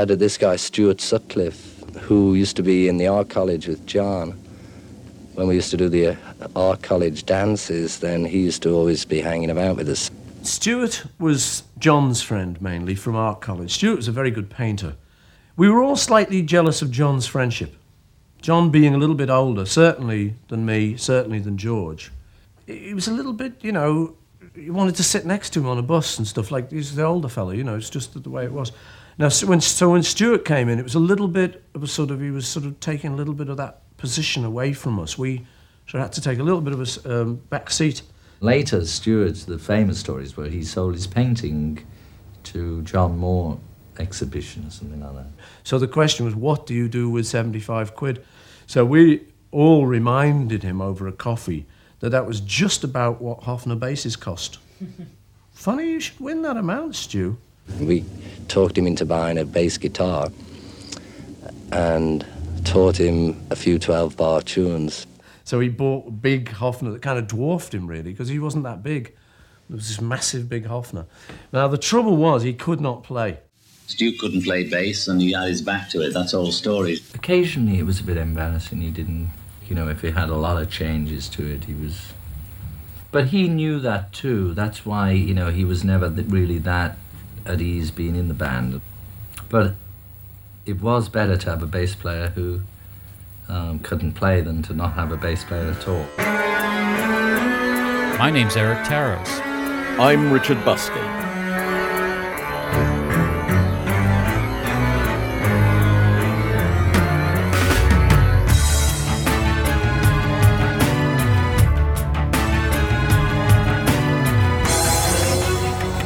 had this guy, Stuart Sutcliffe, who used to be in the art college with John. When we used to do the uh, art college dances, then he used to always be hanging about with us. Stuart was John's friend mainly from art college. Stuart was a very good painter. We were all slightly jealous of John's friendship. John being a little bit older, certainly than me, certainly than George. He was a little bit, you know, you wanted to sit next to him on a bus and stuff like he's the older fellow, you know, it's just the way it was. Now, so when, so when Stuart came in, it was a little bit of a sort of, he was sort of taking a little bit of that position away from us. We sort of had to take a little bit of a um, back seat. Later, Stuart, the famous stories where he sold his painting to John Moore exhibition or something like that. So the question was, what do you do with 75 quid? So we all reminded him over a coffee that that was just about what Hofner basses cost. Funny you should win that amount, Stu. We talked him into buying a bass guitar and taught him a few 12 bar tunes. So he bought a big Hofner that kind of dwarfed him, really, because he wasn't that big. There was this massive big Hofner. Now, the trouble was he could not play. Stu couldn't play bass and he had his back to it. That's all story. Occasionally, it was a bit embarrassing. He didn't, you know, if he had a lot of changes to it, he was. But he knew that too. That's why, you know, he was never really that at ease being in the band. But it was better to have a bass player who um, couldn't play than to not have a bass player at all. My name's Eric Taros. I'm Richard Buskin.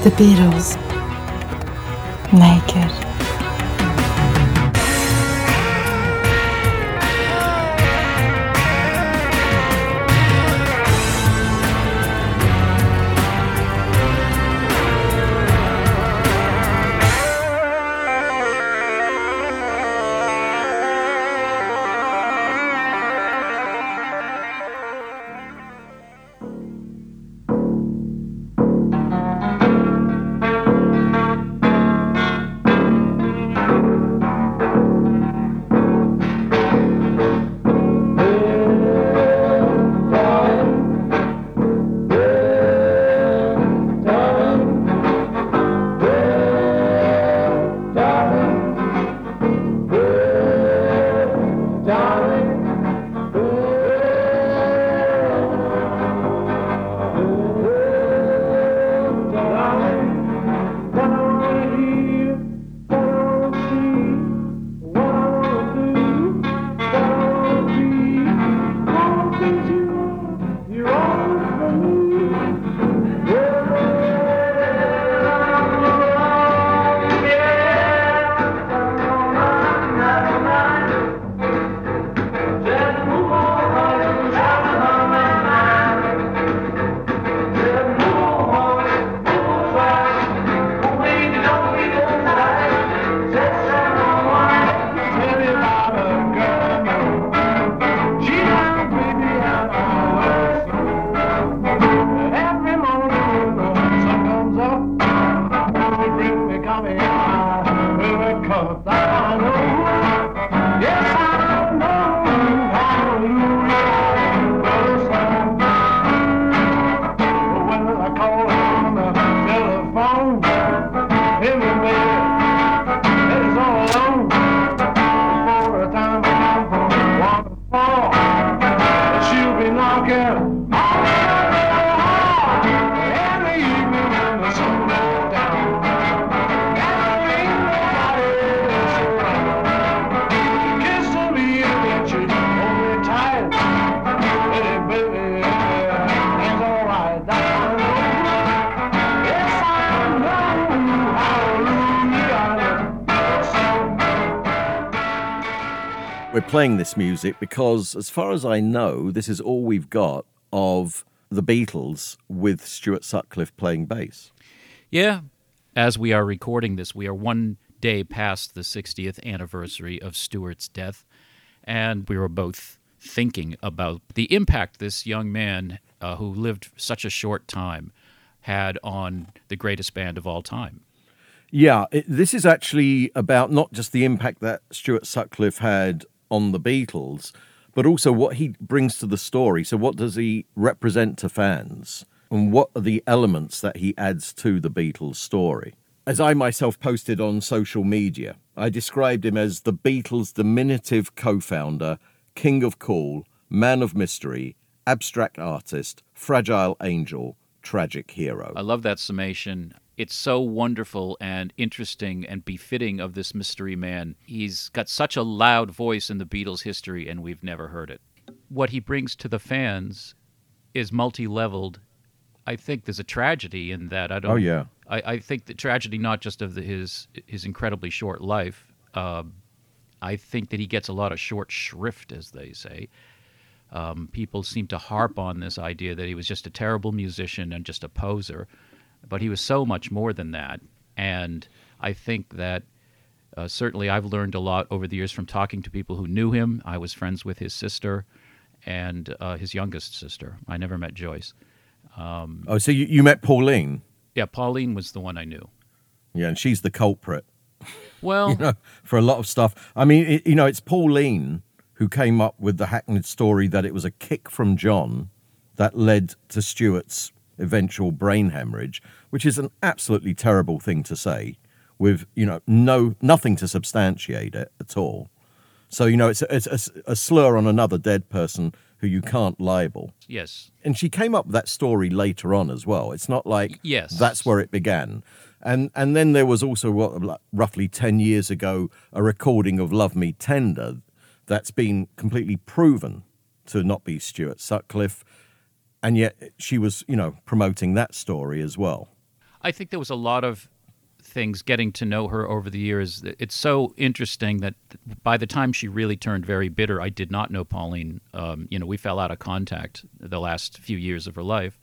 The Beatles. Naked. Playing this music because, as far as I know, this is all we've got of the Beatles with Stuart Sutcliffe playing bass. Yeah, as we are recording this, we are one day past the 60th anniversary of Stuart's death, and we were both thinking about the impact this young man uh, who lived such a short time had on the greatest band of all time. Yeah, it, this is actually about not just the impact that Stuart Sutcliffe had on the Beatles, but also what he brings to the story. So, what does he represent to fans? And what are the elements that he adds to the Beatles story? As I myself posted on social media, I described him as the Beatles' diminutive co founder, king of cool, man of mystery, abstract artist, fragile angel, tragic hero. I love that summation. It's so wonderful and interesting and befitting of this mystery man. He's got such a loud voice in the Beatles' history, and we've never heard it. What he brings to the fans is multi leveled. I think there's a tragedy in that. I don't. Oh, yeah. I, I think the tragedy not just of the, his his incredibly short life. Uh, I think that he gets a lot of short shrift, as they say. Um, people seem to harp on this idea that he was just a terrible musician and just a poser, but he was so much more than that. And I think that uh, certainly I've learned a lot over the years from talking to people who knew him. I was friends with his sister and uh, his youngest sister. I never met Joyce. Oh, so you, you met Pauline? Yeah, Pauline was the one I knew. Yeah, and she's the culprit. Well, you know, for a lot of stuff. I mean, it, you know, it's Pauline who came up with the hackneyed story that it was a kick from John that led to Stuart's eventual brain hemorrhage, which is an absolutely terrible thing to say, with you know no nothing to substantiate it at all. So you know, it's a, it's a, a slur on another dead person who you can't libel. yes. And she came up with that story later on as well. It's not like Yes. that's where it began. And and then there was also what like, roughly ten years ago a recording of "Love Me Tender" that's been completely proven to not be Stuart Sutcliffe, and yet she was you know promoting that story as well. I think there was a lot of things getting to know her over the years. It's so interesting that by the time she really turned very bitter, I did not know Pauline. Um, you know, we fell out of contact the last few years of her life.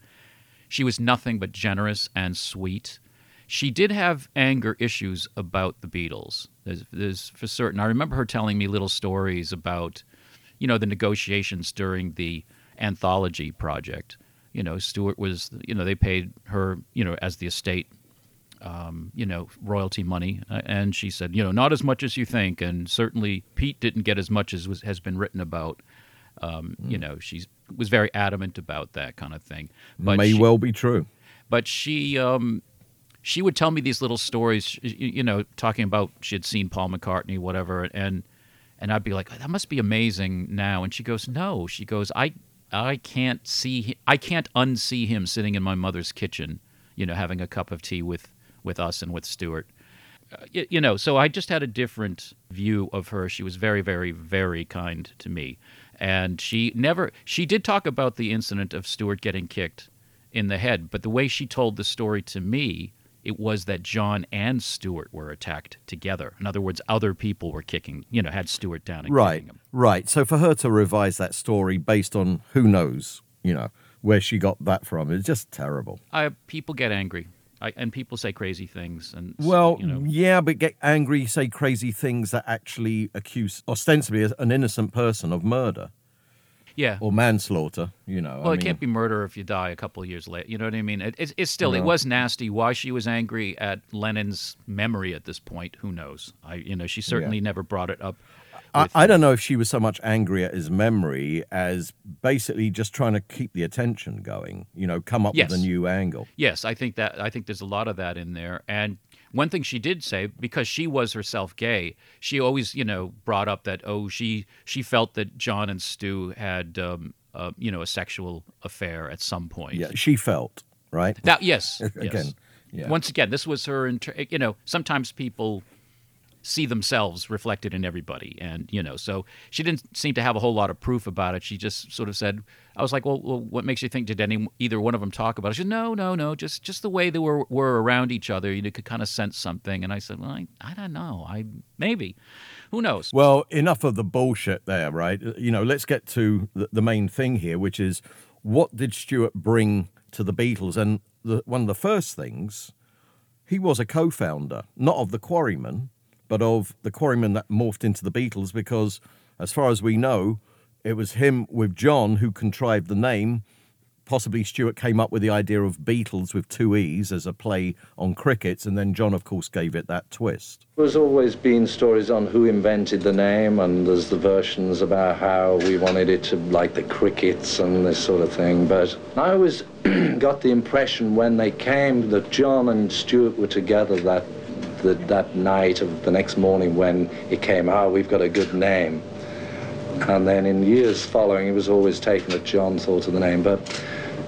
She was nothing but generous and sweet. She did have anger issues about the Beatles. There's, there's for certain. I remember her telling me little stories about, you know, the negotiations during the anthology project. You know, Stuart was, you know, they paid her, you know, as the estate um, you know, royalty money. Uh, and she said, you know, not as much as you think. And certainly Pete didn't get as much as was, has been written about. Um, You know, she was very adamant about that kind of thing. But May she, well be true. but she um, she would tell me these little stories, you know, talking about she had seen Paul McCartney, whatever, and and I'd be like, that must be amazing now. And she goes, no. She goes, I I can't see, I can't unsee him sitting in my mother's kitchen, you know, having a cup of tea with with us and with Stuart. Uh, y- you know, so I just had a different view of her. She was very, very, very kind to me, and she never. She did talk about the incident of Stuart getting kicked in the head, but the way she told the story to me, it was that John and Stuart were attacked together. In other words, other people were kicking, you know, had Stuart down and Right, right. So for her to revise that story based on who knows, you know, where she got that from, it's just terrible. I, people get angry, I, and people say crazy things, and Well, you know, yeah, but get angry, say crazy things that actually accuse ostensibly an innocent person of murder yeah. or manslaughter. You know, Well, I it mean, can't be murder if you die a couple of years later. You know what I mean? It, it's, it's still, it was nasty. Why she was angry at Lennon's memory at this point, who knows? I, you know, she certainly never brought it up. I, I don't know if she was so much angry at his memory as basically just trying to keep the attention going. You know, come up with a new angle. Yes, I think that I think there's a lot of that in there. And one thing she did say, because she was herself gay, she always, you know, brought up that oh, she she felt that John and Stu had, um, uh, you know, a sexual affair at some point. Yeah, she felt right. That yes, yes. Again, yeah. Once again, this was her. Inter- you know, sometimes people see themselves reflected in everybody, and you know, so she didn't seem to have a whole lot of proof about it. She just sort of said, "I was like, well, well what makes you think? Did any either one of them talk about it?" She said, "No, no, no. Just just the way they were were around each other, you could kind of sense something." And I said, "Well, I, I don't know. I maybe, who knows." Well, enough of the bullshit there, right? Uh, you know, let's get to the, the main thing here, which is what did Stuart bring to the Beatles? And the, one of the first things, he was a co founder, not of the Quarrymen, but of the Quarrymen that morphed into the Beatles, because as far as we know, it was him with John who contrived the name. possibly Stuart came up with the idea of Beatles with two E's as a play on crickets, and then John, of course, gave it that twist. There's always been stories on who invented the name, and there's the versions about how we wanted it to like the crickets and this sort of thing. But I always got the impression when they came that John and Stuart were together that the, that night of the next morning when it came out, we've got a good name. And then in years following, it was always taken that John thought of the name. But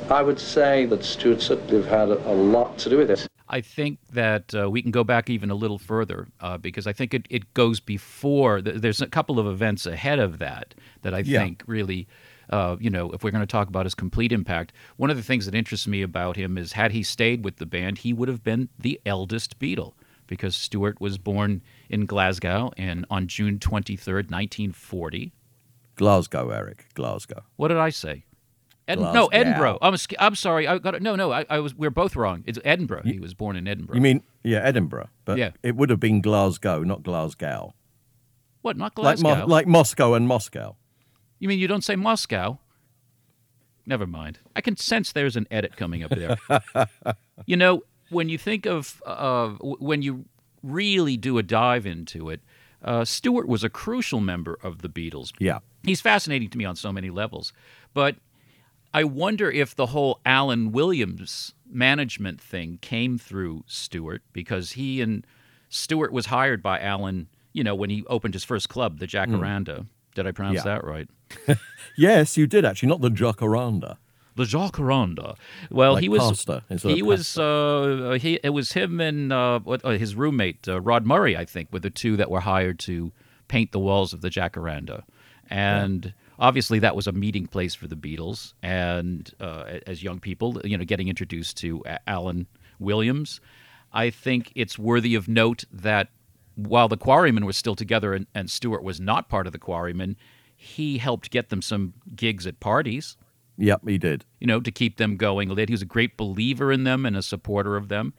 I would say that Stuart Sutcliffe had a, a lot to do with it. I think that uh, we can go back even a little further uh, because I think it, it goes before. th- There's a couple of events ahead of that that I Yeah. think really, uh, you know, if we're going to talk about his complete impact, one of the things that interests me about him is had he stayed with the band, he would have been the eldest Beatle because Stuart was born in Glasgow and on June 23rd, 1940. Glasgow, Eric, Glasgow. What did I say? Ed- no, Edinburgh. I'm, I'm sorry. I got it. No, no. I, I was. We're both wrong. It's Edinburgh. he was born in Edinburgh. You mean, yeah, Edinburgh, but Yeah. it would have been Glasgow, not Glasgow. what? Not Like, Glasgow. Mo- like Moscow and Moscow. You mean you don't say Moscow? Never mind. I can sense there's an edit coming up there. you know, when you think of uh, when you really do a dive into it, uh, Stuart was a crucial member of the Beatles. Yeah. He's fascinating to me on so many levels, but I wonder if the whole Alan Williams management thing came through Stuart because he and Stuart was hired by Alan. You know, when he opened his first club, the Jacaranda. Did I pronounce. Yeah. that right? Yes, you did actually, not the Jacaranda. The Jacaranda. Well, Like he was. pasta, He was. Uh, he. It was him and uh, what, uh, his roommate uh, Rod Murray, I think, were the two that were hired to paint the walls of the Jacaranda, and obviously that was a meeting place for the Beatles. And uh, as young people, you know, getting introduced to Alan Williams, I think it's worthy of note that while the Quarrymen were still together and, and Stuart was not part of the Quarrymen, he helped get them some gigs at parties Yep, he did. you know, to keep them going. He was a great believer in them and a supporter of them.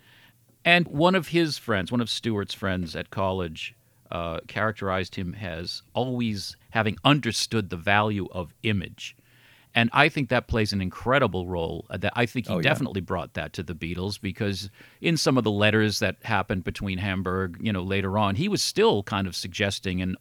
And one of his friends, one of Stuart's friends at college, uh, characterized him as always having understood the value of image. And I think that plays an incredible role. uh, That I think he Oh, yeah. definitely brought that to the Beatles because in some of the letters that happened between Hamburg, you know, later on, he was still kind of suggesting, and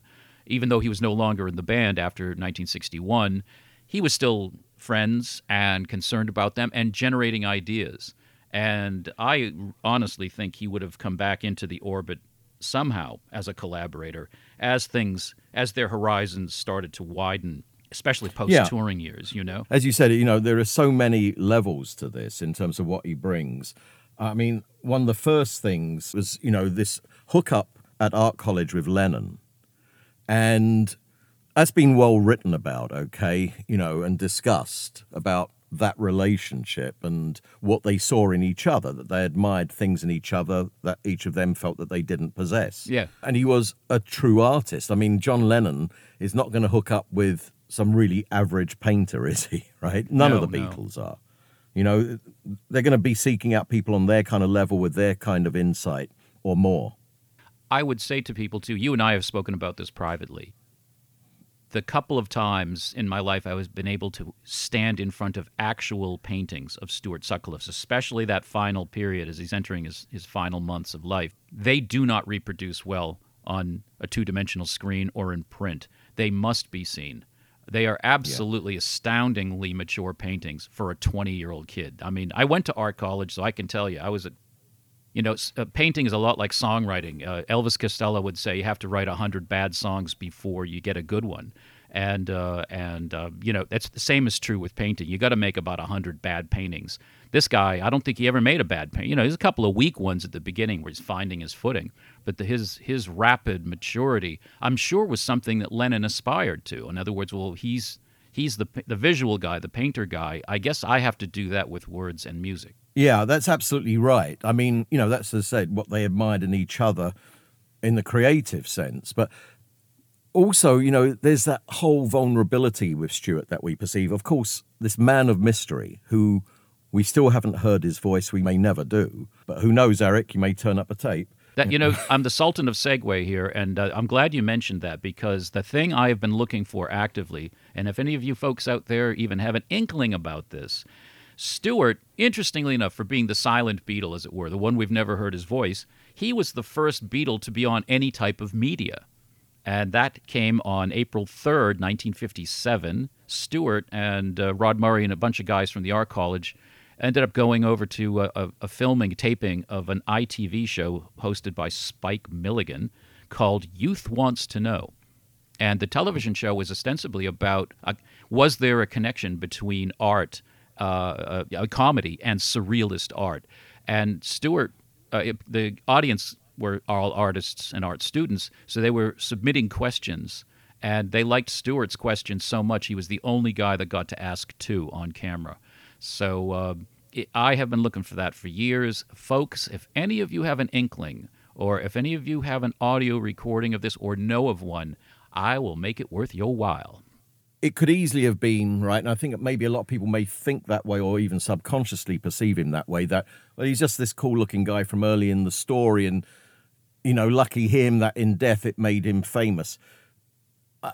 even though he was no longer in the band after 1961, he was still friends and concerned about them and generating ideas. And I honestly think he would have come back into the orbit somehow as a collaborator as things as their horizons started to widen, especially post touring years, you know. As you said, you know, there are so many levels to this in terms of what he brings. I mean, one of the first things was, you know, this hookup at art college with Lennon. And that's been well written about, okay, you know, and discussed about that relationship and what they saw in each other, that they admired things in each other that each of them felt that they didn't possess. Yeah. And he was a true artist. I mean, John Lennon is not going to hook up with some really average painter, is he? Right? None No, of the no. Beatles are. You know, they're going to be seeking out people on their kind of level with their kind of insight or more. I would say to people too, you and I have spoken about this privately. The couple of times in my life I was been able to stand in front of actual paintings of Stuart Sutcliffe's, especially that final period as he's entering his, his final months of life. They do not reproduce well on a two dimensional screen or in print. They must be seen. They are absolutely astoundingly mature paintings for a 20 year old kid. I mean, I went to art college, so I can tell you, I was a you know, painting is a lot like songwriting. Uh, Elvis Costello would say you have to write a hundred bad songs before you get a good one, and uh, and uh, you know that's the same is true with painting. You got to make about a hundred bad paintings. This guy, I don't think he ever made a bad paint. You know, there's a couple of weak ones at the beginning where he's finding his footing, but the, his his rapid maturity, I'm sure, was something that Lennon aspired to. In other words, well, he's he's the the visual guy, the painter guy. I guess I have to do that with words and music. Yeah, that's absolutely right. I mean, you know, that's as I said, what they admired in each other in the creative sense. But also, you know, there's that whole vulnerability with Stuart that we perceive. Of course, this man of mystery who we still haven't heard his voice, we may never do. But who knows, Eric, you may turn up a tape. That you know, I'm the sultan of segue here, and uh, I'm glad you mentioned that because the thing I have been looking for actively, and if any of you folks out there even have an inkling about this, Stuart, interestingly enough, for being the silent Beatle, as it were, the one we've never heard his voice, he was the first Beatle to be on any type of media. And that came on April 3rd, 1957. Stuart and uh, Rod Murray and a bunch of guys from the art college ended up going over to a, a, a filming, taping of an ITV show hosted by Spike Milligan called Youth Wants to Know. And the television show was ostensibly about uh, was there a connection between art, uh, uh, comedy, and surrealist art? And Stuart, uh, it, the audience were all artists and art students, so they were submitting questions. And they liked Stuart's questions so much, he was the only guy that got to ask two on camera. So uh, it, I have been looking for that for years. Folks, if any of you have an inkling, or if any of you have an audio recording of this or know of one, I will make it worth your while. It could easily have been, right? And I think maybe a lot of people may think that way or even subconsciously perceive him that way that, well, he's just this cool looking guy from early in the story. And, you know, lucky him that in death it made him famous.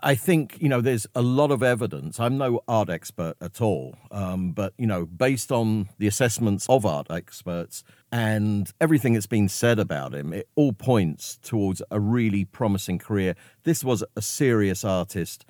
I think you know there's a lot of evidence. I'm no art expert at all, um, but you know, based on the assessments of art experts and everything that's been said about him, it all points towards a really promising career. This was a serious artist.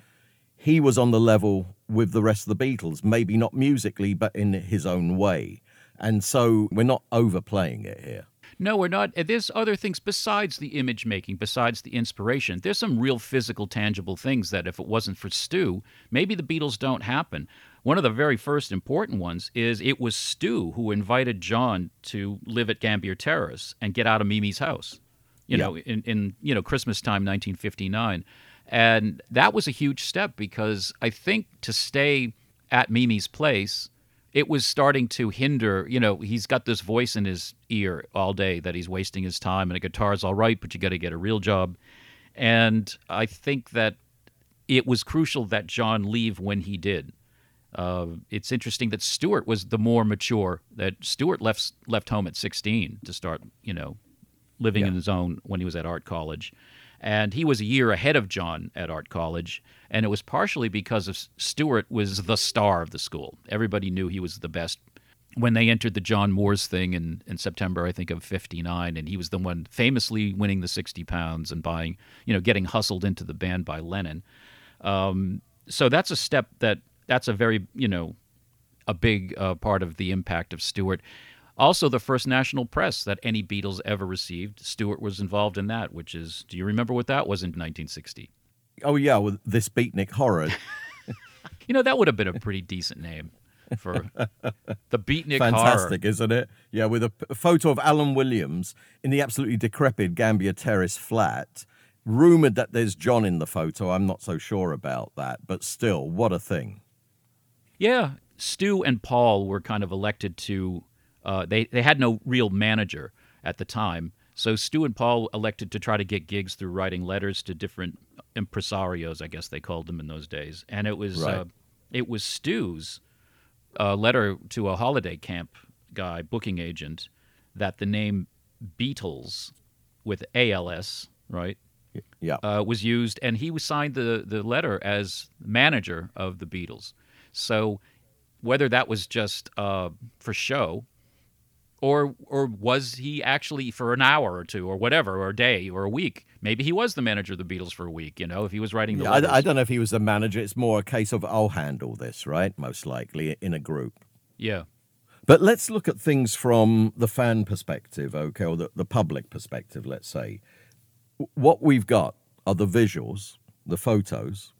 He was on the level with the rest of the Beatles, maybe not musically, but in his own way. And so we're not overplaying it here. No, we're not. Uh, there's other things besides the image making, besides the inspiration. There's some real physical, tangible things that if it wasn't for Stu, maybe the Beatles don't happen. One of the very first important ones is it was Stu who invited John to live at Gambier Terrace and get out of Mimi's house. You yeah. know, in, in you know Christmas time, 1959, and that was a huge step because I think to stay at Mimi's place it was starting to hinder. You know, he's got this voice in his ear all day that he's wasting his time, and a guitar's all right, but you got to get a real job. And I think that it was crucial that John leave when he did. Uh, it's interesting that Stuart was the more mature. That Stuart left left home at 16 to start, you know, living yeah. in his own when he was at art college, and he was a year ahead of John at art college and it was partially because of Stuart was the star of the school. Everybody knew he was the best. When they entered the John Moores thing in, in September, I think of '59, and he was the one famously winning the 60 pounds and buying, you know, getting hustled into the band by Lennon. Um, so that's a step that that's a very, you know, a big uh, part of the impact of Stuart. Also, the first national press that any Beatles ever received, Stuart was involved in that, which is, do you remember what that was in 1960? Oh yeah, with this beatnik horror. you know that would have been a pretty decent name for the beatnik horror. Fantastic, horror. isn't it? Yeah, with a, a photo of Alan Williams in the absolutely decrepit Gambier Terrace flat. Rumored that there's John in the photo. I'm not so sure about that, but still, what a thing. Yeah, Stu and Paul were kind of elected to. Uh, they they had no real manager at the time, so Stu and Paul elected to try to get gigs through writing letters to different impresarios, I guess they called them in those days. And it was right. uh, it was Stu's uh, letter to a holiday camp guy, booking agent, that the name Beatles with ALS, right? Yeah, uh, was used, and he was signed the the letter as manager of the Beatles. So whether that was just uh, for show or or was he actually for an hour or two or whatever or a day or a week? Maybe he was the manager of the beatles for a week you know if he was writing the yeah, I, I, don't know if he was the manager. It's more a case of i'll handle this right most likely in a group. Yeah. But let's look at things from the fan perspective okay or the, the public perspective let's say. What we've got are the visuals the photos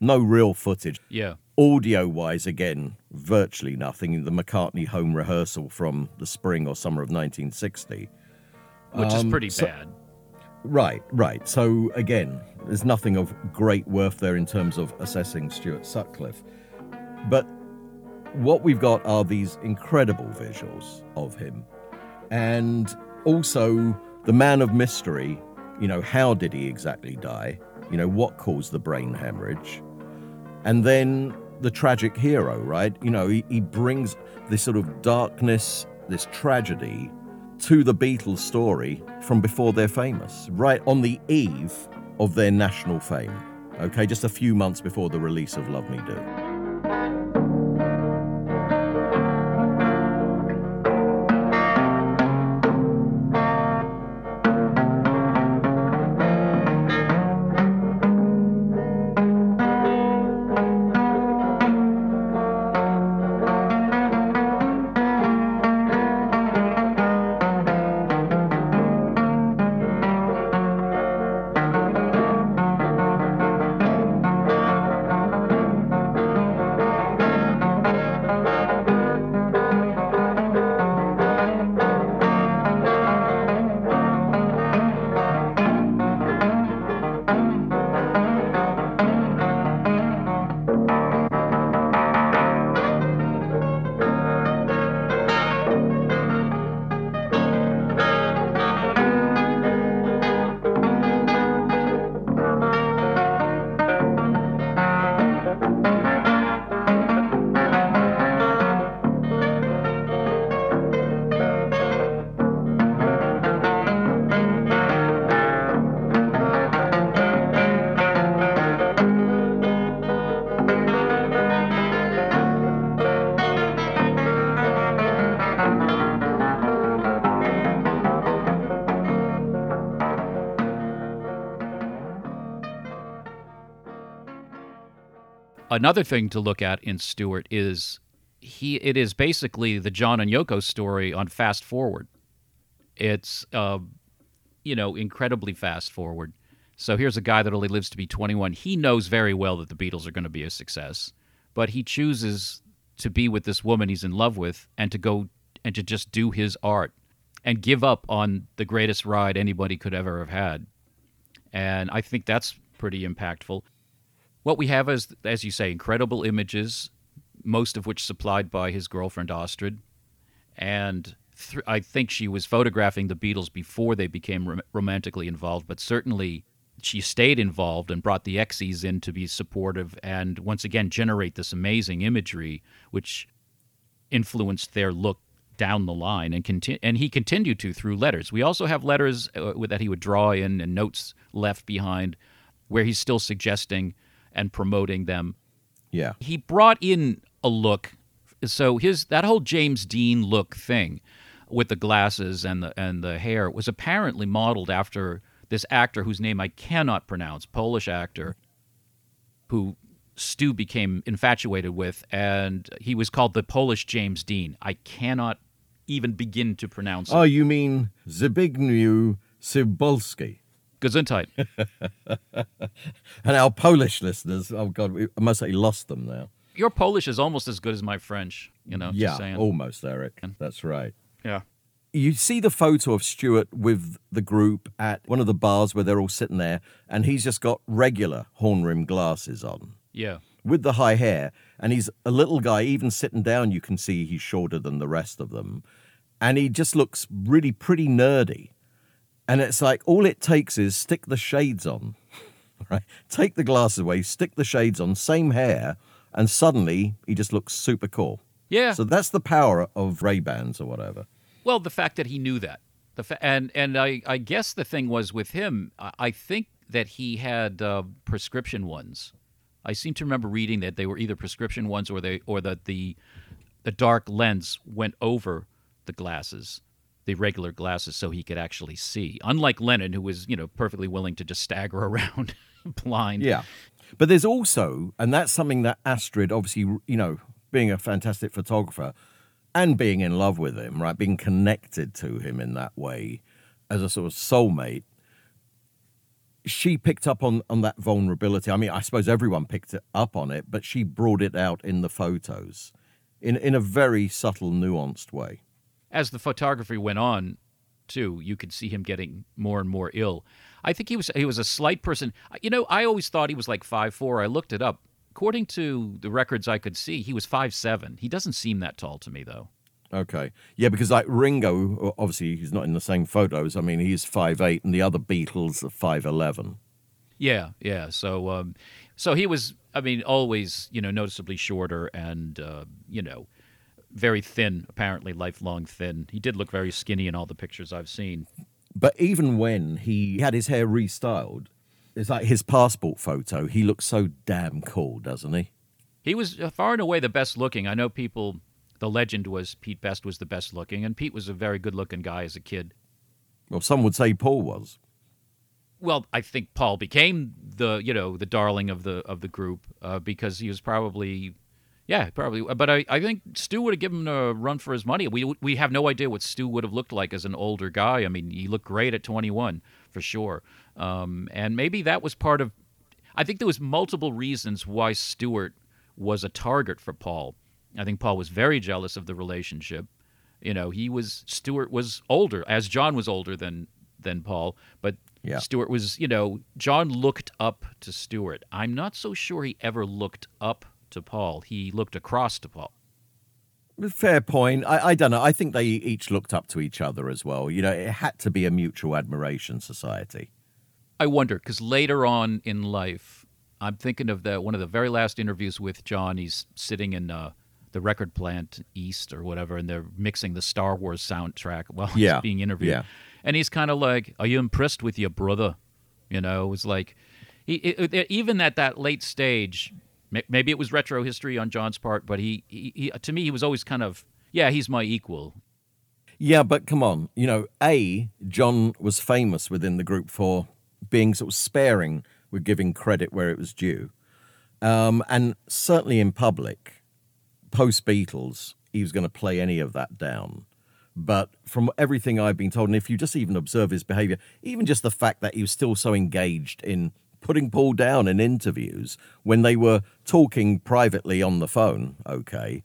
no real footage. Yeah Audio wise, again, virtually nothing. The McCartney home rehearsal from the spring or summer of 1960. Which um, is pretty so, bad. Right, right. So, again, there's nothing of great worth there in terms of assessing Stuart Sutcliffe. But what we've got are these incredible visuals of him. And also the man of mystery. You know, how did he exactly die? You know, what caused the brain hemorrhage? And then the tragic hero, right? You know, he, he brings this sort of darkness, this tragedy to the Beatles story from before they're famous, right on the eve of their national fame. Okay, just a few months before the release of Love Me Do. Another thing to look at in Stuart is he. It is basically the John and Yoko story on fast forward. It's uh, you know incredibly fast forward. So here's a guy that only lives to be 21. He knows very well that the Beatles are going to be a success, but he chooses to be with this woman he's in love with and to go and to just do his art and give up on the greatest ride anybody could ever have had. And I think that's pretty impactful. What we have is, as you say, incredible images, most of which supplied by his girlfriend Astrid. And th- I think she was photographing the Beatles before they became rom- romantically involved, but certainly she stayed involved and brought the exes in to be supportive and once again generate this amazing imagery, which influenced their look down the line and conti- and he continued to through letters. We also have letters uh, that he would draw in and notes left behind where he's still suggesting and promoting them. Yeah. He brought in a look so his that whole James Dean look thing with the glasses and the and the hair was apparently modeled after this actor whose name I cannot pronounce, Polish actor who Stu became infatuated with, and he was called the Polish James Dean. I cannot even begin to pronounce Oh, it. you mean Zbigniew Cybulski. Gesundheit. And our Polish listeners, oh God, we, must say, lost them now. Your Polish is almost as good as my French, you know, yeah, just saying. almost, Eric. That's right. Yeah. You see the photo of Stuart with the group at one of the bars where they're all sitting there, and he's just got regular horn rim glasses on Yeah. with the high hair, and he's a little guy. Even sitting down, you can see he's shorter than the rest of them, and he just looks really pretty nerdy. And it's like all it takes is stick the shades on, right? Take the glasses away, stick the shades on, same hair, and suddenly he just looks super cool. Yeah. So that's the power of Ray Bans or whatever. Well, the fact that he knew that, the fa- and and I, I guess the thing was with him, I, I think that he had uh, prescription ones. I seem to remember reading that they were either prescription ones or they or that the the dark lens went over the glasses, the regular glasses, so he could actually see. Unlike Lennon, who was you know perfectly willing to just stagger around blind. Yeah. But there's also, and that's something that Astrid, obviously, you know, being a fantastic photographer and being in love with him, right, being connected to him in that way as a sort of soulmate, she picked up on, on that vulnerability. I mean, I suppose everyone picked it up on it, but she brought it out in the photos in, in a very subtle, nuanced way. As the photography went on too you could see him getting more and more ill i think he was he was a slight person you know i always thought he was like five four. i looked it up according to the records i could see he was five seven. he doesn't seem that tall to me though Okay. Yeah, because like Ringo, obviously he's not in the same photos. I mean, he's five eight, and the other Beatles are 5'11. yeah yeah so um so he was i mean always you know noticeably shorter and uh you know very thin apparently lifelong thin he did look very skinny in all the pictures i've seen But even when he had his hair restyled, it's like his passport photo. He looks so damn cool, doesn't he? He was uh, far and away the best looking. I know people. The legend was Pete Best was the best looking, and Pete was a very good looking guy as a kid. Well, some would say Paul was. Well, I think Paul became the you know the darling of the of the group uh, because he was probably, yeah, probably. But I, I think Stu would have given him a run for his money. We we have no idea what Stu would have looked like as an older guy. I mean, he looked great at 21 for sure, um, and maybe that was part of. I think there was multiple reasons why Stuart was a target for Paul. I think Paul was very jealous of the relationship. You know, he was Stuart was older, as John was older than than Paul, but Yeah. Stuart was, you know, John looked up to Stuart. I'm not so sure he ever looked up to Paul. He looked across to Paul. Fair point. I, I don't know. I think they each looked up to each other as well. You know, it had to be a mutual admiration society. I wonder because later on in life, I'm thinking of the one of the very last interviews with John. He's sitting in uh, the record plant east or whatever, and they're mixing the Star Wars soundtrack while Yeah, he's being interviewed. yeah. And he's kind of like, "Are you impressed with your brother?" You know, it was like, he, it, even at that late stage, maybe it was retro history on John's part, but he, he, he to me, he was always kind of, yeah, he's my equal. Yeah, but come on. You know, A, John was famous within the group for being sort of sparing with giving credit where it was due. Um, and certainly in public, post Beatles, he was going to play any of that down. But from everything I've been told, and if you just even observe his behavior, even just the fact that he was still so engaged in putting Paul down in interviews when they were talking privately on the phone, okay,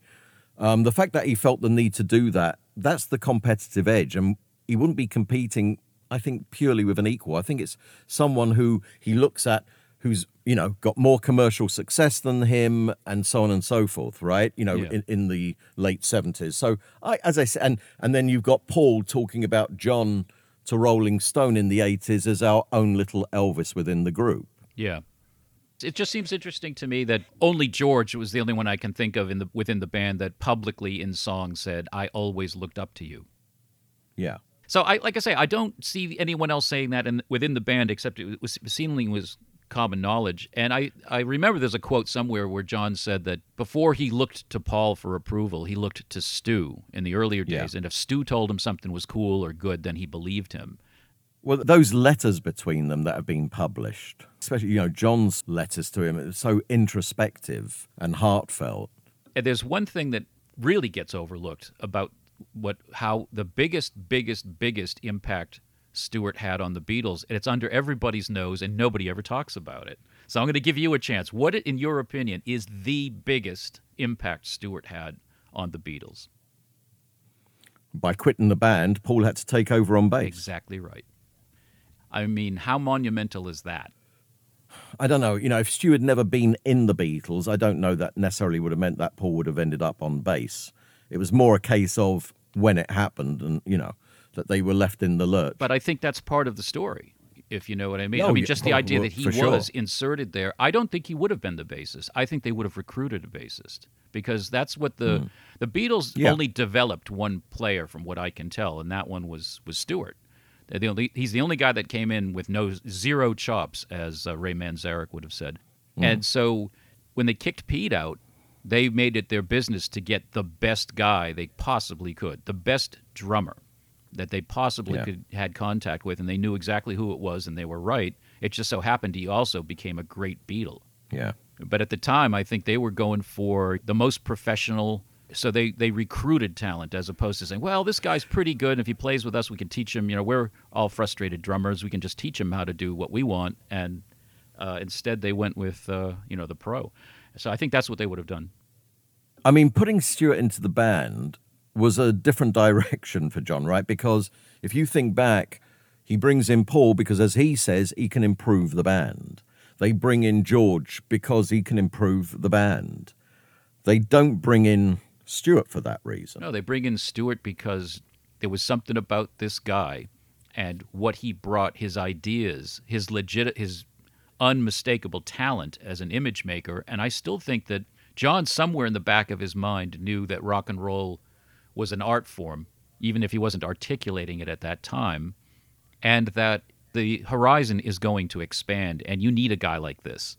um, the fact that he felt the need to do that, that's the competitive edge. And he wouldn't be competing, I think, purely with an equal. I think it's someone who he looks at who's you know got more commercial success than him and so on and so forth right you know Yeah. in, in the late 70s so i as i said and and then you've got paul talking about john to rolling stone in the 80s as our own little elvis within the group Yeah. It just seems interesting to me that only George was the only one I can think of in the within the band that publicly in song said, "I always looked up to you." yeah So I like I say, I don't see anyone else saying that in, within the band except it was seemingly was common knowledge. And I, I remember there's a quote somewhere where John said that before he looked to Paul for approval, he looked to Stu in the earlier Yeah. days. And if Stu told him something was cool or good, then he believed him. well those letters between them that have been published especially you know john's letters to him are so introspective and heartfelt And there's one thing that really gets overlooked about what how the biggest, biggest, biggest impact Stuart had on the Beatles, and it's under everybody's nose, and nobody ever talks about it. So I'm going to give you a chance. What, in your opinion, is the biggest impact Stuart had on the Beatles? by quitting the band paul had to take over on bass Exactly right. I mean, how monumental is that? I don't know. You know, if Stu had never been in the Beatles, I don't know that necessarily would have meant that Paul would have ended up on bass. It was more a case of when it happened and, you know, that they were left in the lurch. But I think that's part of the story, if you know what I mean. I Oh, mean, just the idea well, that he for sure. was inserted there. I don't think he would have been the bassist. I think they would have recruited a bassist because that's what the the Beatles. Yeah. only developed one player, from what I can tell, and that one was was Stuart. The only, he's the only guy that came in with no zero chops, as uh, Ray Manzarek would have said. Hmm. And so when they kicked Pete out, they made it their business to get the best guy they possibly could, the best drummer that they possibly Yeah. could had contact with, and they knew exactly who it was, and they were right. It just so happened he also became a great Beatle. yeah. But at the time, I think they were going for the most professional. So they, they recruited talent as opposed to saying, well, this guy's pretty good. And if he plays with us, we can teach him. You know, we're all frustrated drummers. We can just teach him how to do what we want. And uh, instead, they went with, uh, you know, the pro. So I think that's what they would have done. I mean, putting Stuart into the band was a different direction for John, right? Because if you think back, he brings in Paul because, as he says, he can improve the band. They bring in George because he can improve the band. They don't bring in Stuart for that reason. No, they bring in Stuart because there was something about this guy and what he brought, his ideas, his legit, his unmistakable talent as an image maker. And I still think that John, somewhere in the back of his mind, knew that rock and roll was an art form, even if he wasn't articulating it at that time, and that the horizon is going to expand, and you need a guy like this.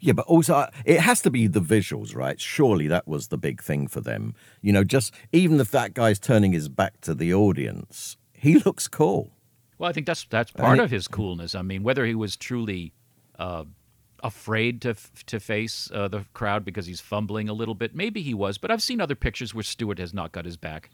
Yeah, but also uh, it has to be the visuals, right? Surely that was the big thing for them. You know, just even if that guy's turning his back to the audience, he looks cool. Well, I think that's that's part it- of his coolness. I mean, whether he was truly uh, afraid to to face uh, the crowd because he's fumbling a little bit, maybe he was. But I've seen other pictures where Stuart has not got his back.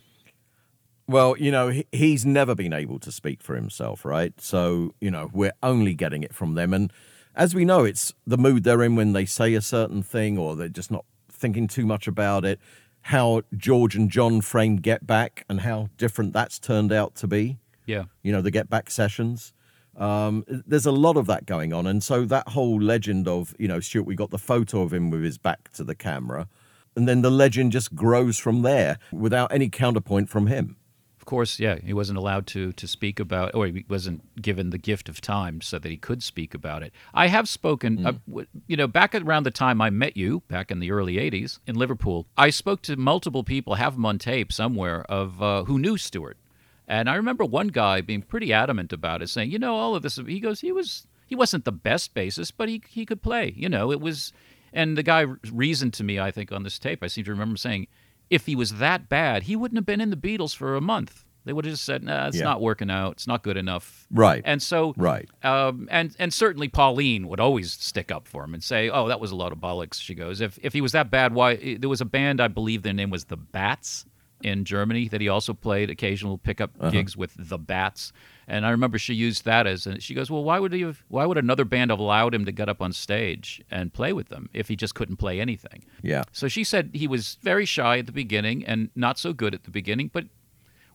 Well, you know, he, he's never been able to speak for himself, right? So, you know, we're only getting it from them. And as we know, it's the mood they're in when they say a certain thing or they're just not thinking too much about it. How George and John framed Get Back and how different that's turned out to be. Yeah, you know, the Get Back sessions. Um, there's a lot of that going on. And so that whole legend of, you know, Stuart, we got the photo of him with his back to the camera. And then the legend just grows from there without any counterpoint from him. of course. Yeah, he wasn't allowed to to speak about, or he wasn't given the gift of time so that he could speak about it. I have spoken, uh, you know, back around the time I met you, back in the early '80s in Liverpool. I spoke to multiple people, have them on tape somewhere, of uh, who knew Stuart. And I remember one guy being pretty adamant about it, saying, "You know, all of this." He goes, "He was he wasn't the best bassist, but he he could play. You know, it was." And the guy reasoned to me, I think, on this tape. I seem to remember saying, "If he was that bad, he wouldn't have been in the Beatles for a month. They would have just said, "Nah, it's Yeah. not working out. It's not good enough." Right. And so, Right. um, and and certainly Pauline would always stick up for him and say, "Oh, that was a lot of bollocks." She goes, "If if he was that bad, why?" There was a band, I believe their name was the Bats in Germany that he also played occasional pickup uh-huh. gigs with the Bats. And I remember she used that as, and she goes, "Well, why would he have? Why would another band have allowed him to get up on stage and play with them if he just couldn't play anything?" Yeah. So she said he was very shy at the beginning and not so good at the beginning, but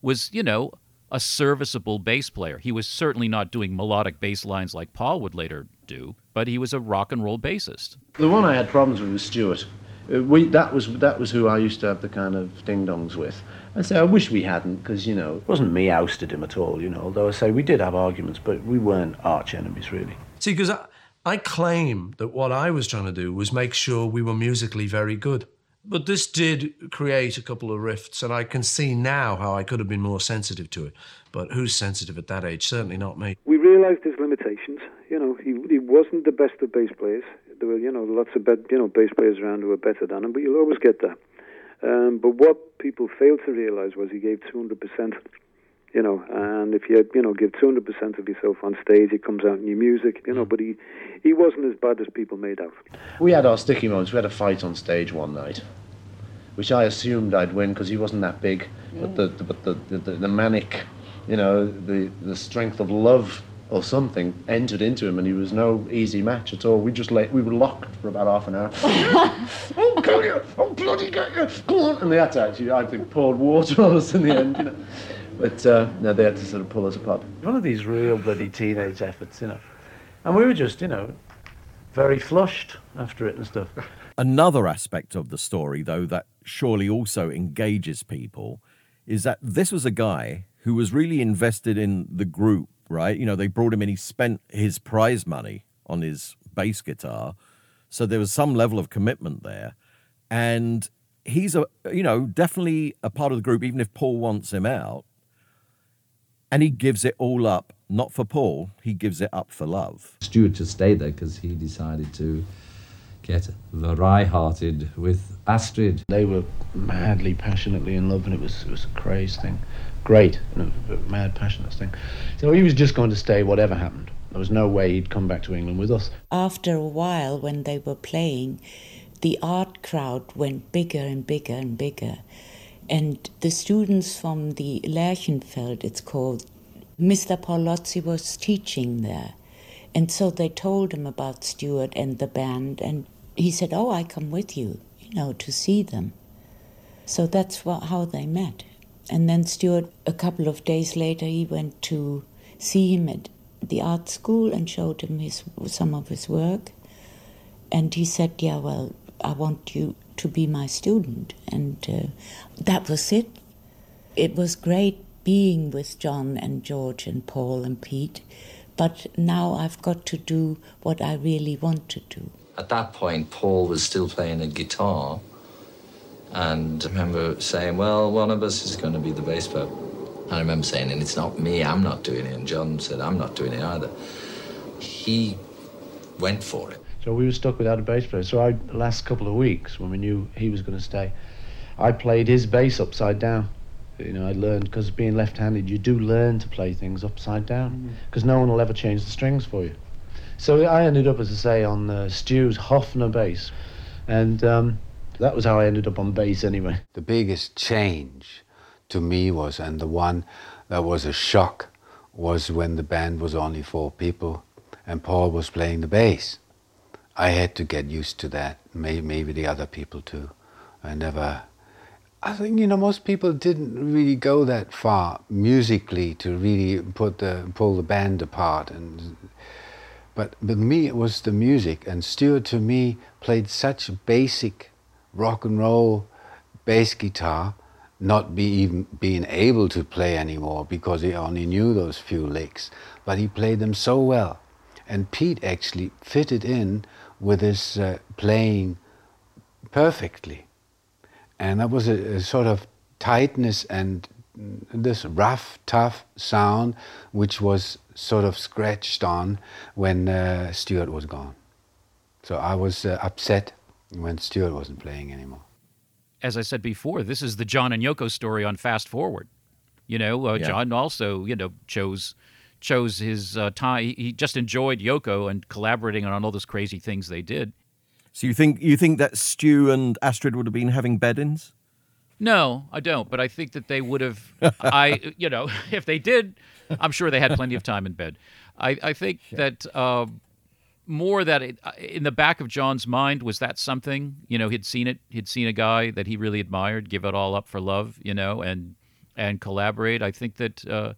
was, you know, a serviceable bass player. He was certainly not doing melodic bass lines like Paul would later do, but he was a rock and roll bassist. The one I had problems with was Stuart. Uh, We, that was that was who I used to have the kind of ding dongs with. I say I wish we hadn't, because you know it wasn't me ousted him at all. You know, although I say we did have arguments, but we weren't arch enemies really. See, because I, I claim that what I was trying to do was make sure we were musically very good. But this did create a couple of rifts, and I can see now how I could have been more sensitive to it. But who's sensitive at that age? Certainly not me. we realised his limitations. You know, he he wasn't the best of bass players. There were, you know, lots of bet, you know bass players around who were better than him, but you'll always get that. Um, but what people failed to realise was he gave 200 percent. You know, and if you you know give 200 percent of yourself on stage, it comes out in your music. You know, but he he wasn't as bad as people made out. We had our sticky moments. We had a fight on stage one night, which I assumed I'd win because he wasn't that big. But the, the but the, the, the, the manic, you know, the the strength of love or something entered into him, and he was no easy match at all. We just lay, we were locked for about half an hour. oh, go you! Oh, bloody go you! Go on! And they had to actually, I think, poured water on us in the end, you know. But uh, no, they had to sort of pull us apart. One of these real bloody teenage efforts, you know. And we were just, you know, very flushed after it and stuff. Another aspect of the story, though, that surely also engages people is that this was a guy who was really invested in the group, right? You know, they brought him in, he spent his prize money on his bass guitar. So there was some level of commitment there. And he's a, you know, definitely a part of the group, even if Paul wants him out. And he gives it all up, not for Paul, he gives it up for love. Stuart just stayed there because he decided to get Varai-hearted with Astrid. They were madly, passionately in love, and it was it was a crazy thing. Great, mad, passionate thing. So he was just going to stay, whatever happened. There was no way he'd come back to England with us. After a while, when they were playing, the art crowd went bigger and bigger and bigger. And the students from the Lerchenfeld, it's called, Mr. Paolozzi was teaching there. And so they told him about Stuart and the band, and he said, Oh, I come with you, you know, to see them. So that's wha- how they met. And then Stuart, a couple of days later, he went to see him at the art school and showed him his some of his work. And he said, "Yeah, well, I want you to be my student." And uh, that was it. It was great being with John and George and Paul and Pete, but now I've got to do what I really want to do. At that point, Paul was still playing a guitar, and I remember saying, "Well, one of us is going to be the bass player." And I remember saying, "And it's not me. I'm not doing it." And John said, "I'm not doing it either." He went for it. So we were stuck without a bass player. So I, the last couple of weeks, when we knew he was going to stay, I played his bass upside down. You know, I learned because being left-handed, you do learn to play things upside down because no one will ever change the strings for you. So I ended up, as I say, on uh, Stu's Hofner bass, and um, that was how I ended up on bass anyway. The biggest change to me was, and the one that was a shock, was when the band was only four people and Paul was playing the bass. I had to get used to that, maybe, maybe the other people too. I never. I think you know most people didn't really go that far musically to really put the pull the band apart and but with me it was the music and Stuart to me played such basic rock and roll bass guitar not be even being able to play anymore because he only knew those few licks but he played them so well and Pete actually fitted in with his uh, playing perfectly and that was a, a sort of tightness and this rough, tough sound, which was sort of scratched on when uh, Stuart was gone. So I was uh, upset when Stuart wasn't playing anymore. As I said before, this is the John and Yoko story on Fast Forward. You know, uh, Yeah. John also, you know, chose chose his uh, time. He- He just enjoyed Yoko and collaborating on all those crazy things they did. So you think you think that Stu and Astrid would have been having bed-ins? No, I don't. But I think that they would have. I, you know, if they did, I'm sure they had plenty of time in bed. I, I think that uh, more that it, uh, in the back of John's mind was that something. You know, he'd seen it. He'd seen a guy that he really admired give it all up for love. You know, and and collaborate. I think that uh,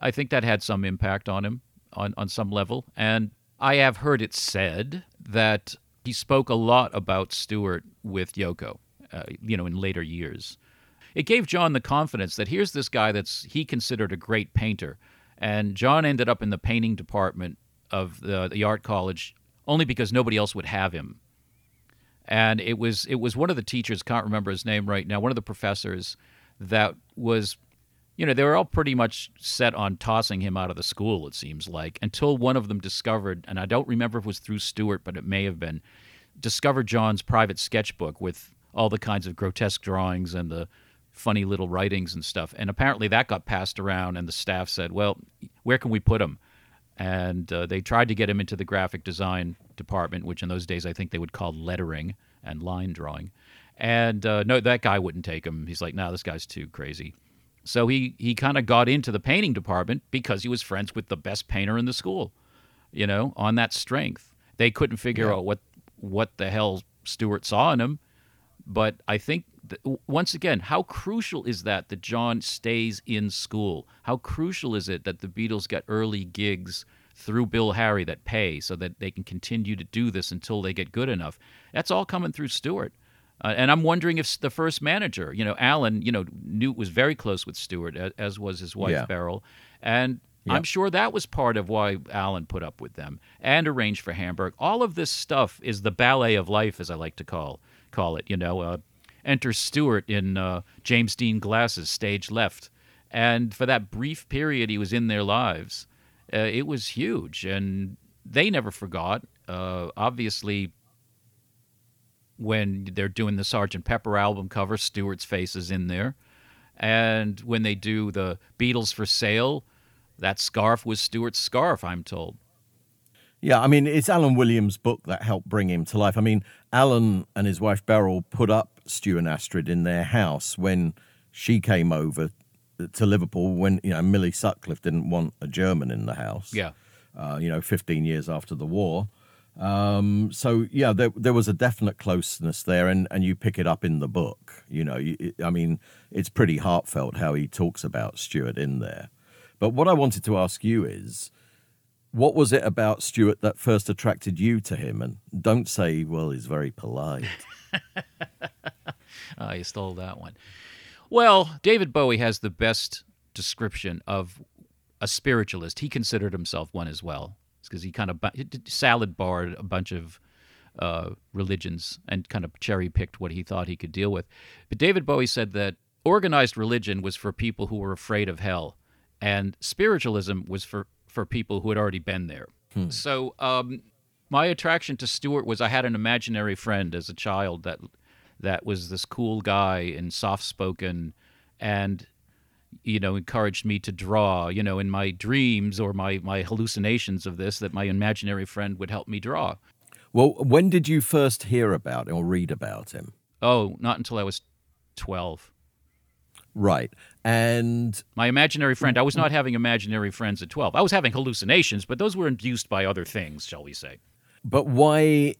I think that had some impact on him on on some level. And I have heard it said that he spoke a lot about Stuart with Yoko. Uh, you know, in later years it gave John the confidence that here's this guy that's he considered a great painter, and John ended up in the painting department of the, the art college only because nobody else would have him. And it was it was one of the teachers can't remember his name right now. One of the professors that was, you know, they were all pretty much set on tossing him out of the school. It seems like until one of them discovered, and I don't remember if it was through Stuart, but it may have been, discovered John's private sketchbook with all the kinds of grotesque drawings and the funny little writings and stuff. And apparently that got passed around, and the staff said, "Well, where can we put him?" And uh, they tried to get him into the graphic design department, which in those days I think they would call lettering and line drawing. And uh, no, that guy wouldn't take him. He's like, "No, this guy's too crazy." So he he kind of got into the painting department because he was friends with the best painter in the school. You know, on that strength, they couldn't figure Yeah. out what what the hell Stuart saw in him. But I think, th- once again, how crucial is that that John stays in school? How crucial is it that the Beatles get early gigs through Bill Harry that pay so that they can continue to do this until they get good enough? That's all coming through Stuart. Uh, and I'm wondering if the first manager, you know, Alan, you know, knew was very close with Stuart, a- as was his wife Yeah. Beryl, and Yeah. I'm sure that was part of why Alan put up with them and arranged for Hamburg. All of this stuff is the ballet of life, as I like to call call it. You know, uh, enter Stuart in uh, James Dean glasses, stage left, and for that brief period he was in their lives, uh, it was huge, and they never forgot. Uh, obviously, when they're doing the Sergeant Pepper album cover, Stuart's face is in there. And when they do the Beatles for sale, that scarf was Stuart's scarf, I'm told. Yeah, I mean, it's Alan Williams' book that helped bring him to life. I mean, Alan and his wife Beryl put up Stu and Astrid in their house when she came over to Liverpool when, you know, Millie Sutcliffe didn't want a German in the house. Yeah. Uh, you know, 15 years after the war. Um, so, yeah, there, there was a definite closeness there, and, and you pick it up in the book. You know, you, I mean, it's pretty heartfelt how he talks about Stuart in there. But what I wanted to ask you is, what was it about Stuart that first attracted you to him? And don't say, well, he's very polite. Ah, you stole that one. Well, David Bowie has the best description of a spiritualist. He considered himself one as well, because he kind of salad barred a bunch of uh, religions and kind of cherry picked what he thought he could deal with. But David Bowie said that organized religion was for people who were afraid of hell, and spiritualism was for, for people who had already been there. So, um, my attraction to Stuart was I had an imaginary friend as a child that that was this cool guy and soft spoken and you know encouraged me to draw you know in my dreams or my my hallucinations of this that my imaginary friend would help me draw well, when did you first hear about or read about him? oh not until i was 12 Right. And my imaginary friend i was mm-hmm. not having imaginary friends at 12 i was having hallucinations but those were induced by other things shall we say But why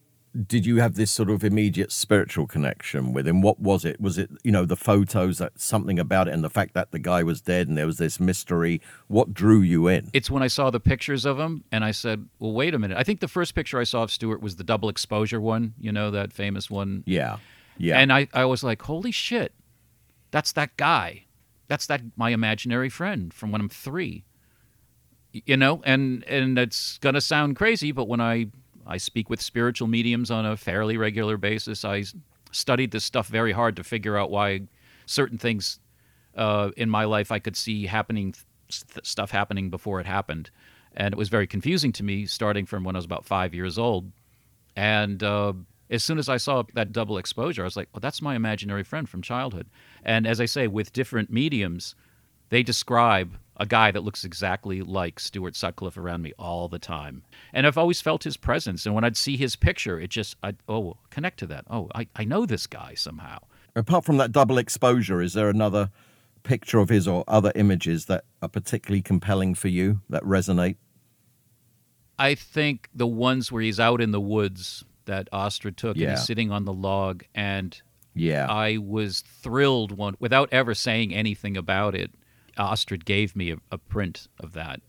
did you have this sort of immediate spiritual connection with him? What was it? Was it, you know, the photos, that something about it, and the fact that the guy was dead and there was this mystery? What drew you in? It's when I saw the pictures of him and I said, well, wait a minute. I think the first picture I saw of Stuart was the double exposure one, you know, that famous one. Yeah. Yeah. And I, I was like, holy shit, that's that guy. That's that my imaginary friend from when I'm three. You know, and and it's gonna sound crazy, but when I I speak with spiritual mediums on a fairly regular basis, I studied this stuff very hard to figure out why certain things uh, in my life I could see happening, st- stuff happening before it happened, and it was very confusing to me starting from when I was about five years old. And uh, as soon as I saw that double exposure, I was like, "Well, that's my imaginary friend from childhood." And as I say, with different mediums, they describe a guy that looks exactly like Stuart Sutcliffe around me all the time. And I've always felt his presence. And when I'd see his picture, it just, I'd, oh, connect to that. Oh, I, I know this guy somehow. Apart from that double exposure, is there another picture of his or other images that are particularly compelling for you that resonate? I think the ones where he's out in the woods that Astrid took Yeah. and he's sitting on the log and Yeah. I was thrilled one without ever saying anything about it. Astrid gave me a, a print of that,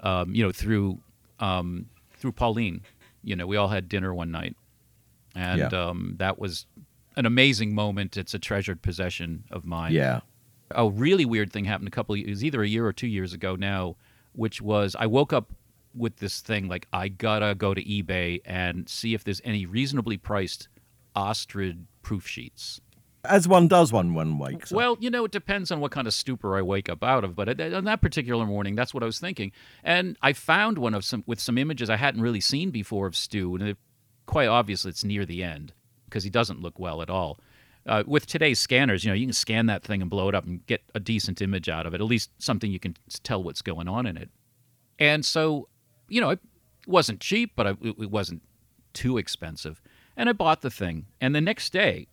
um, you know, through um, through Pauline. You know, we all had dinner one night, and Yeah. um, that was an amazing moment. It's a treasured possession of mine. Yeah. A really weird thing happened a couple. Of, it was either a year or two years ago now, which was I woke up with this thing like I gotta go to eBay and see if there's any reasonably priced Astrid proof sheets. As one does one one wakes up. Well, you know, it depends on what kind of stupor I wake up out of. But on that particular morning, that's what I was thinking. And I found one of some with some images I hadn't really seen before of Stu, and it, quite obviously it's near the end because he doesn't look well at all. Uh, with today's scanners, you know, you can scan that thing and blow it up and get a decent image out of it. At least something you can tell what's going on in it. And so, you know, it wasn't cheap, but I, it wasn't too expensive. And I bought the thing. And the next day,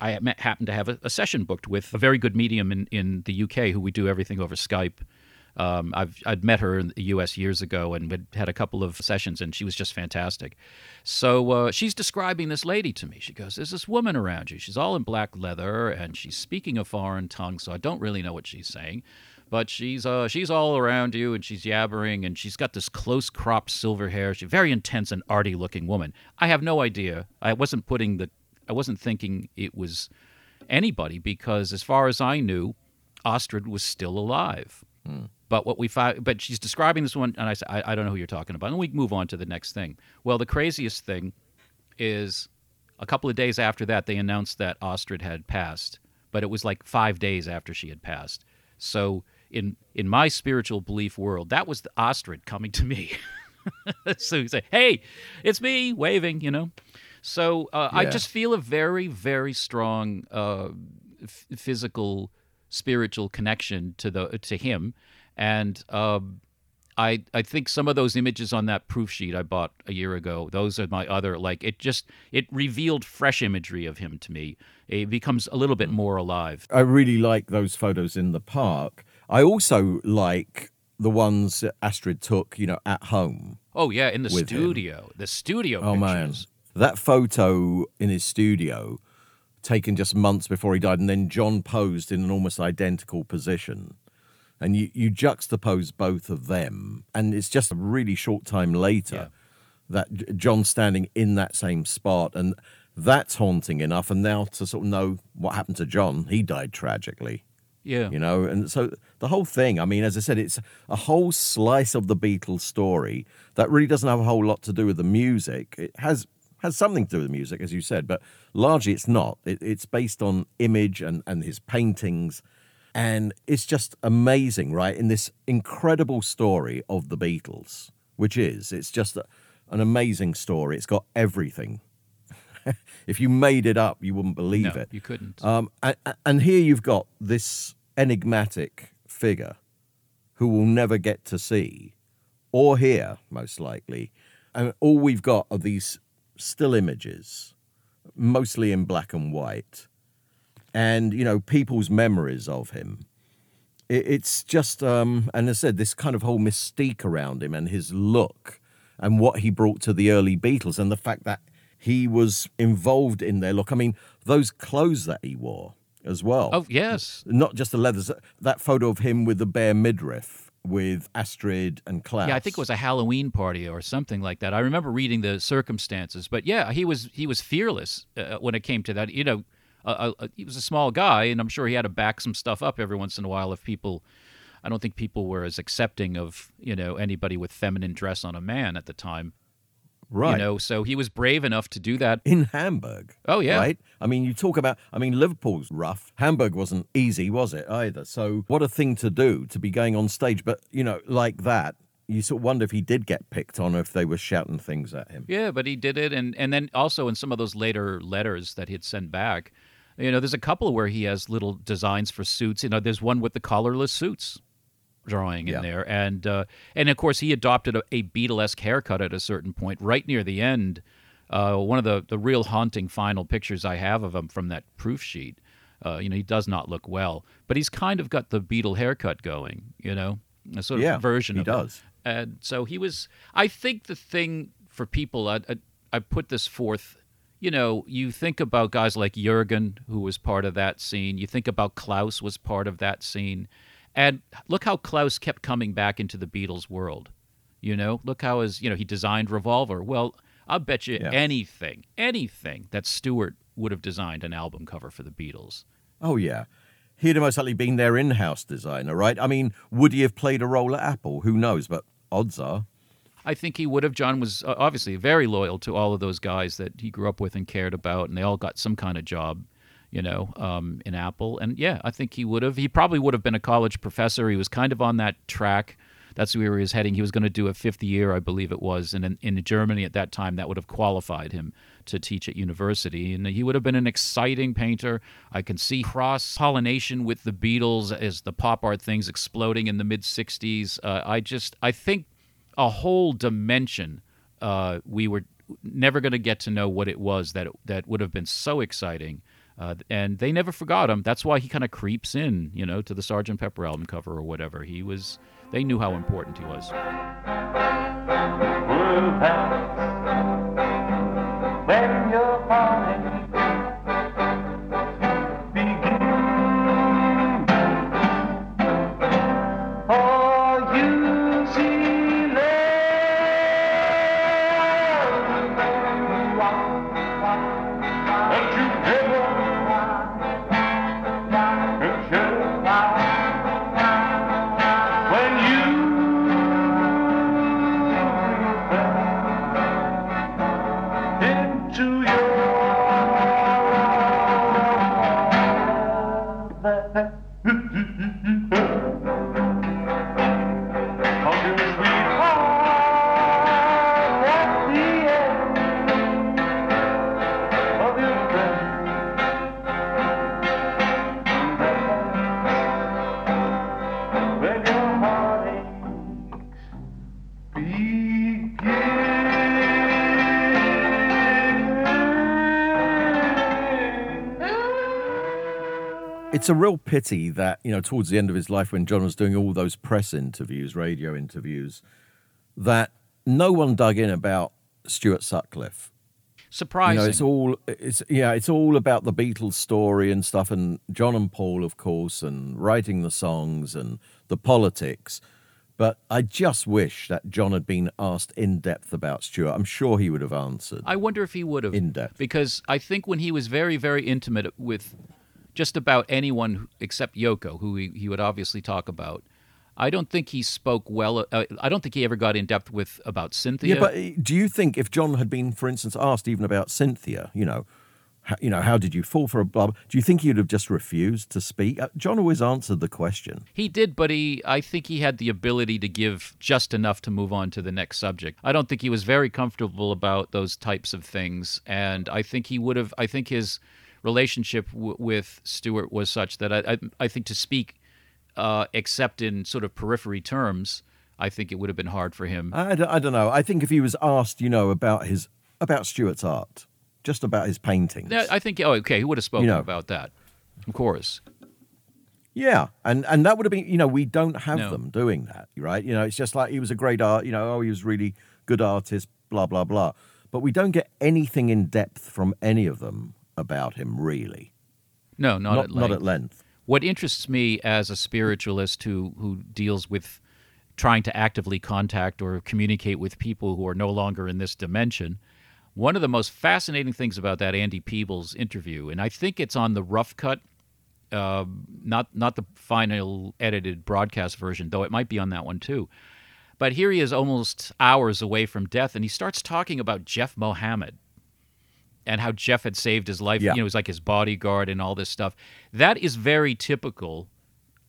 I happened to have a, a session booked with a very good medium in, in the UK who we do everything over Skype. Um, I've I'd met her in the U.S. years ago and we'd had a couple of sessions, and she was just fantastic. So uh, she's describing this lady to me. She goes, "There's this woman around you. She's all in black leather, and she's speaking a foreign tongue, so I don't really know what she's saying." But she's uh, she's all around you, and she's yabbering, and she's got this close cropped silver hair. She's a very intense and arty looking woman. I have no idea. I wasn't putting the, I wasn't thinking it was anybody because, as far as I knew, Astrid was still alive. But what we found, but she's describing this one, and I said, I, I don't know who you're talking about. And we move on to the next thing. Well, the craziest thing is a couple of days after that, they announced that Astrid had passed, but it was like five days after she had passed. So in in my spiritual belief world, that was the Astrid coming to me. so you say, "Hey, it's me," waving, you know. So uh, I just feel a very, very strong uh, f- physical, spiritual connection to the to him, and um, I I think some of those images on that proof sheet I bought a year ago, those are my other like it just it revealed fresh imagery of him to me. It becomes a little bit more alive. I really like those photos in the park. I also like the ones that Astrid took, you know, at home. Oh yeah, in the with him. studio, the studio. Oh man, that photo in his studio, taken just months before he died, and then John posed in an almost identical position, and you you juxtapose both of them, and it's just a really short time later that John standing in that same spot, and that's haunting enough. And now to sort of know what happened to John, he died tragically Yeah. you know and so the whole thing i mean as i said it's a whole slice of the beatles story that really doesn't have a whole lot to do with the music. It has has something to do with the music as you said but largely it's not. It, it's based on image and and his paintings. And it's just amazing right in this incredible story of the beatles which is it's just a, an amazing story. It's got everything if you made it up you wouldn't believe No, it you couldn't. um, and, and here you've got this enigmatic figure who we'll never get to see or hear, most likely. And all we've got are these still images, mostly in black and white, and, you know, people's memories of him. It's just, um, and I said, this kind of whole mystique around him and his look and what he brought to the early Beatles and the fact that he was involved in their look. I mean, those clothes that he wore as well. Oh yes, Not just the leathers, that photo of him with the bare midriff with Astrid and Klaus. Yeah, I think it was a Halloween party or something like that. I remember reading the circumstances, but yeah, he was he was fearless uh, when it came to that. You know, uh, uh, he was a small guy, and I'm sure he had to back some stuff up every once in a while if people. I don't think people were as accepting of you know anybody with feminine dress on a man at the time. Right. You know, so he was brave enough to do that. in Hamburg. Oh, yeah. Right? I mean, you talk about, I mean, Liverpool's rough. Hamburg wasn't easy, was it, either? So, what a thing to do to be going on stage. But, you know, like that, you sort of wonder if he did get picked on or if they were shouting things at him. Yeah, but he did it, and and then also in some of those later letters that he'd sent back, You know, there's a couple where he has little designs for suits. You know, there's one with the collarless suits drawing in Yeah. there, and uh, and of course he adopted a, a Beatlesque haircut at a certain point, right near the end. Uh, one of the the real haunting final pictures I have of him from that proof sheet. Uh, you know, he does not look well, but he's kind of got the Beatle haircut going. You know, a sort of Yeah, version he of it. does. And so he was. I think the thing for people, I, I, I put this forth. You know, you think about guys like Jurgen, who was part of that scene. You think about Klaus was part of that scene, and look how Klaus kept coming back into the Beatles world. You know, look how his. You know, he designed Revolver. Well, I'll bet you Yeah. anything, anything that Stuart would have designed an album cover for the Beatles. Oh yeah. He'd have most likely been their in-house designer, right? I mean, would he have played a role at Apple? Who knows? But odds are. I think he would have. John was uh, obviously very loyal to all of those guys that he grew up with and cared about, and they all got some kind of job, you know, um, in Apple. And yeah, I think he would have. He probably would have been a college professor. He was kind of on that track. That's where he was heading. He was going to do a fifth year, I believe it was, and in, in Germany at that time, that would have qualified him to teach at university. And he would have been an exciting painter. I can see cross pollination with the Beatles as the pop art things exploding in the mid '60s. Uh, I just, I think a whole dimension uh, we were never going to get to know what it was that that would have been so exciting. Uh, and they never forgot him. That's why he kind of creeps in, you know, to the Sgt. Pepper album cover or whatever. He was. They knew how important he was. It's a real pity that, you know, towards the end of his life when John was doing all those press interviews, radio interviews, that no one dug in about Stuart Sutcliffe. Surprising. You know, it's all it's yeah, it's all about the Beatles story and stuff and John and Paul of course and writing the songs and the politics. But I just wish that John had been asked in depth about Stuart. I'm sure he would have answered. I wonder if he would have. In depth. Because I think when he was very, very intimate with just about anyone except Yoko, who he, he would obviously talk about, I don't think he spoke well. Uh, I don't think he ever got in depth with about Cynthia. Yeah, but uh, do you think if John had been, for instance, asked even about Cynthia, you know, how, you know, how did you fall for a blah? blah, Do you think he would have just refused to speak? Uh, John always answered the question. He did, but he I think he had the ability to give just enough to move on to the next subject. I don't think he was very comfortable about those types of things, and I think he would have. I think his relationship w- with Stuart was such that I I, I think to speak, uh, except in sort of periphery terms, I think it would have been hard for him. I, don't- I don't know. I think if he was asked, you know, about his about Stuart's art, just about his paintings, Yeah, I think. Oh, okay, he would have spoken know. about that, of course. yeah, and and that would have been, you know, we don't have No. them doing that, right? You know, it's just like he was a great art, you know, oh, he was really good artist, blah blah blah, but we don't get anything in depth from any of them about him, really. No, not, Not- at not length. at length. What interests me as a spiritualist who who deals with trying to actively contact or communicate with people who are no longer in this dimension, one of the most fascinating things about that Andy Peebles interview, and I think it's on the rough cut, uh, not not the final edited broadcast version, though it might be on that one too. But here he is, almost hours away from death, and he starts talking about Jeff Mohammed and how Jeff had saved his life. Yeah. You know, he was like his bodyguard and all this stuff. That is very typical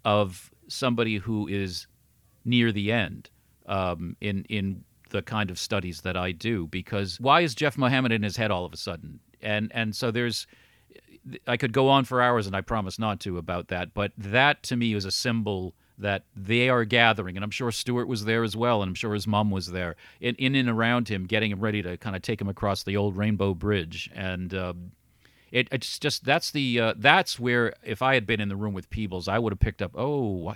of somebody who is near the end um, in in the kind of studies that I do. Because why is Jeff Mohammed in his head all of a sudden? And and so there's. I could go on for hours, and I promise not to about that. But that to me was a symbol that they are gathering, and I'm sure Stuart was there as well, and I'm sure his mom was there in, in and around him, getting him ready to kind of take him across the old Rainbow Bridge, and. Um, it, it's just that's the uh, that's where if I had been in the room with Peebles, I would have picked up. Oh,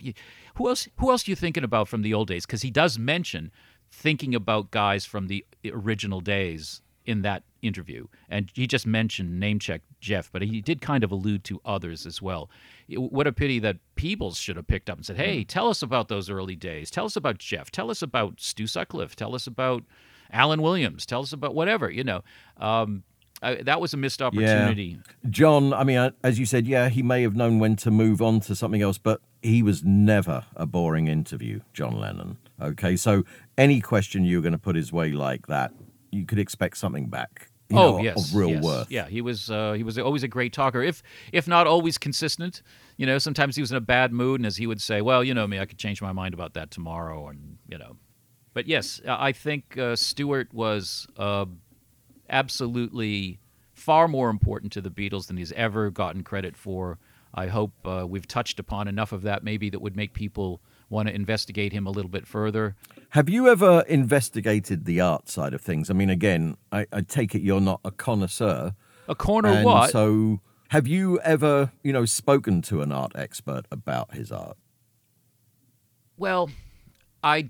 who else? Who else are you thinking about from the old days? Because he does mention thinking about guys from the original days in that interview, and he just mentioned name check Jeff, but he did kind of allude to others as well. What a pity that Peebles should have picked up and said, "Hey, tell us about those early days. Tell us about Jeff. Tell us about Stu Sutcliffe. Tell us about Alan Williams. Tell us about whatever." You know, um, I, that was a missed opportunity. Yeah. John, I mean, as you said, yeah, he may have known when to move on to something else, but he was never a boring interview, John Lennon. Okay, so any question you were going to put his way like that, you could expect something back. You oh know, yes, of real yes. worth. Yeah, he was. Uh, he was always a great talker. If if not always consistent, you know, sometimes he was in a bad mood, and as he would say, "Well, you know me, I could change my mind about that tomorrow," and you know. But yes, I think uh, Stuart was uh, absolutely far more important to the Beatles than he's ever gotten credit for. I hope uh, we've touched upon enough of that, maybe that would make people want to investigate him a little bit further. Have you ever investigated the art side of things? I mean, again, I, I take it you're not a connoisseur. A corner and what? So, have you ever, you know, spoken to an art expert about his art? Well, I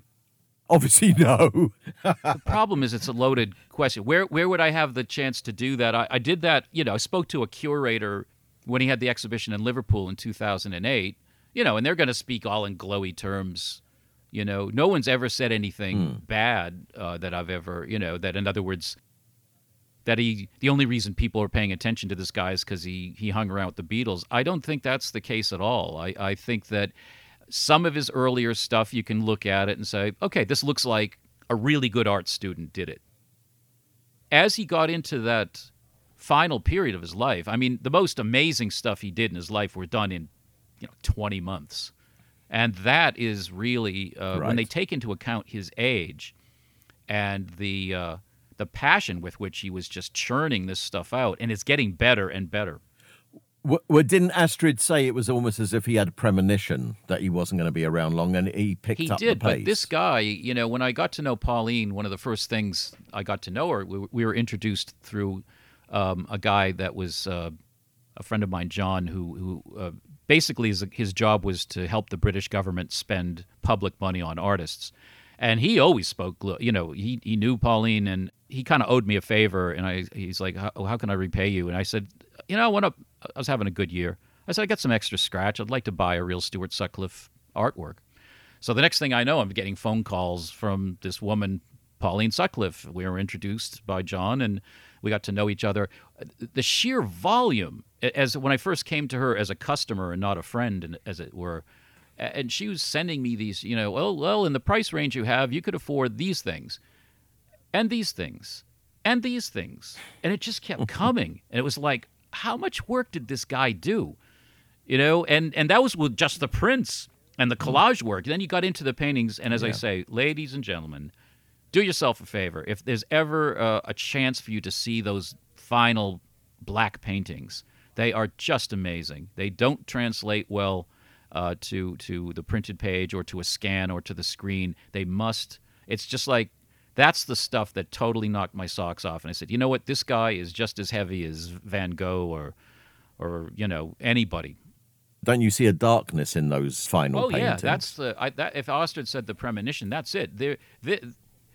Obviously, no. the problem is it's a loaded question. Where where would I have the chance to do that? I, I did that. You know, I spoke to a curator when he had the exhibition in Liverpool in 2008. You know, and they're going to speak all in glowy terms. You know, no one's ever said anything bad uh, that I've ever. You know, that in other words, that he the only reason people are paying attention to this guy is because he he hung around with the Beatles. I don't think that's the case at all. I I think that some of his earlier stuff you can look at it and say, okay, this looks like a really good art student did it. As he got into that final period of his life, I mean, the most amazing stuff he did in his life were done in you know 20 months. And that is really uh, when they take into account his age and the uh, the passion with which he was just churning this stuff out, and it's getting better and better. Well, didn't Astrid say it was almost as if he had a premonition that he wasn't going to be around long, and he picked he up did, the pace? but this guy, you know, when I got to know Pauline, one of the first things I got to know her, we, we were introduced through um, a guy that was uh, a friend of mine, John, who who uh, basically his, his job was to help the British government spend public money on artists, and he always spoke, you know, he he knew Pauline, and he kind of owed me a favor, and I he's like, how, how can I repay you? And I said, you know, I want to, I was having a good year. I said, I got some extra scratch. I'd like to buy a real Stuart Sutcliffe artwork. So the next thing I know, I'm getting phone calls from this woman, Pauline Sutcliffe. We were introduced by John, and we got to know each other. The sheer volume, as when I first came to her as a customer and not a friend, and as it were, and she was sending me these, you know, well, well, in the price range you have, you could afford these things, and these things, and these things, and it just kept coming, and it was like, how much work did this guy do? you know and and that was with just the prints and the collage work. Then you got into the paintings and as i say ladies and gentlemen do yourself a favor. If there's ever uh, a chance for you to see those final black paintings they are just amazing they don't translate well uh, to to the printed page or to a scan or to the screen they must it's just like that's the stuff that totally knocked my socks off and i said you know what this guy is just as heavy as van gogh or or you know anybody Don't you see a darkness in those final Oh paintings? yeah, that's the I, that, if Astrid said the premonition, that's it. They're,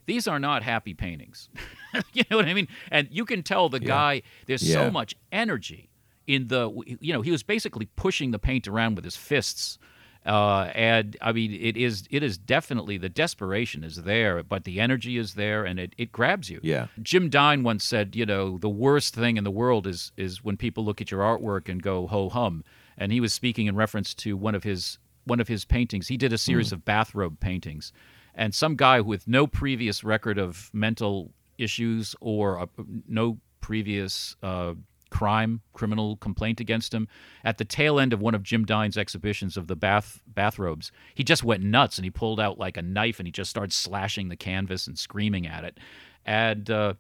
these are not happy paintings. you know what I mean? And you can tell the guy there's Yeah. so much energy in the you know he was basically pushing the paint around with his fists. Uh, and I mean, it is it is definitely the desperation is there, but the energy is there, and it, it grabs you. Yeah. Jim Dine once said, you know, the worst thing in the world is is when people look at your artwork and go ho hum. And he was speaking in reference to one of his one of his paintings. He did a series of bathrobe paintings, and some guy with no previous record of mental issues or uh, no previous uh, crime, criminal complaint against him. At the tail end of one of Jim Dine's exhibitions of the bath bathrobes, he just went nuts and he pulled out like a knife and he just started slashing the canvas and screaming at it. And uh,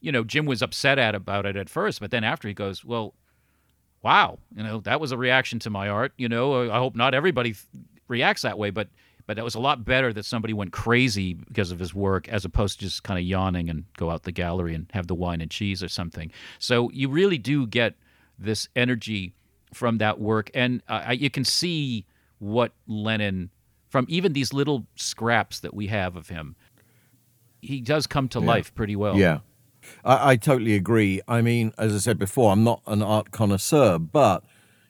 you know, Jim was upset at about it at first, but then after he goes, "Well, wow, you know, that was a reaction to my art. You know, I hope not everybody reacts that way, but but that was a lot better that somebody went crazy because of his work as opposed to just kind of yawning and go out the gallery and have the wine and cheese or something. So you really do get this energy from that work, and uh, you can see what Lennon, from even these little scraps that we have of him. He does come to Yeah. life pretty well. Yeah. I, I totally agree. I mean, as I said before, I'm not an art connoisseur, but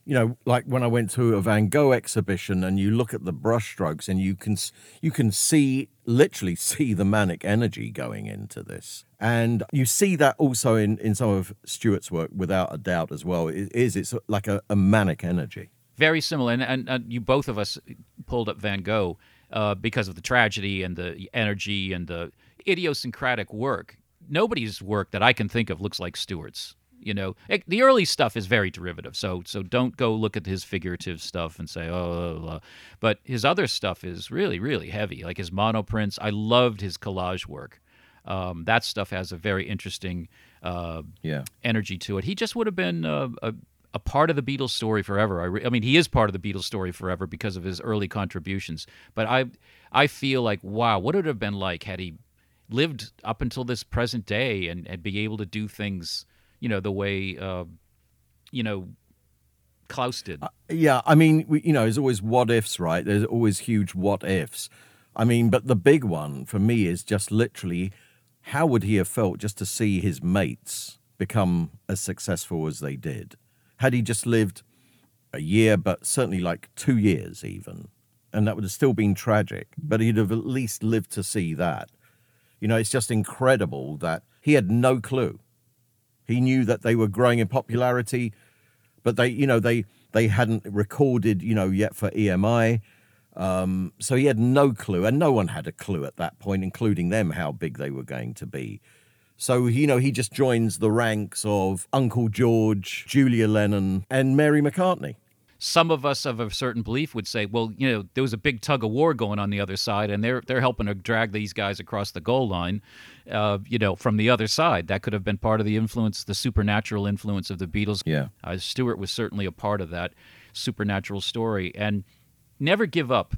you know, like when I went to a Van Gogh exhibition and you look at the brushstrokes and you can you can see literally see the manic energy going into this. And you see that also in, in some of Stuart's work without a doubt as well. It is it's like a, a manic energy. Very similar, and, and, and you both of us pulled up Van Gogh uh, because of the tragedy and the energy and the idiosyncratic work. Nobody's work that I can think of looks like Stuart's. You know, It- the early stuff is very derivative, so so don't go look at his figurative stuff and say, oh, blah, blah." but his other stuff is really really heavy, like his monoprints. I loved his collage work. Um, that stuff has a very interesting uh, Yeah. energy to it. He just would have been uh, a, a part of the Beatles story forever. I, re- I mean, he is part of the Beatles story forever because of his early contributions. But I, I feel like, wow, what would it have been like had he lived up until this present day and, and be able to do things, you know, the way, uh, you know, Klaus did. Yeah, I mean, we, you know, there's always what ifs, right? There's always huge what ifs. I mean, but the big one for me is just literally how would he have felt just to see his mates become as successful as they did? Had he just lived a year, but certainly like two years even, and that would have still been tragic, but he'd have at least lived to see that. You know, it's just incredible that he had no clue. He knew that they were growing in popularity but they you know they they hadn't recorded you know yet for EMI um so he had no clue and no one had a clue at that point including them how big they were going to be. So you know he just joins the ranks of Uncle George Julia Lennon and Mary McCartney. Some of us of a certain belief would say, well, you know, there was a big tug of war going on the other side, and they're they're helping to drag these guys across the goal line, uh, you know, from the other side. That could have been part of the influence, the supernatural influence of the Beatles. Yeah. uh, Stuart was certainly a part of that supernatural story, and never give up.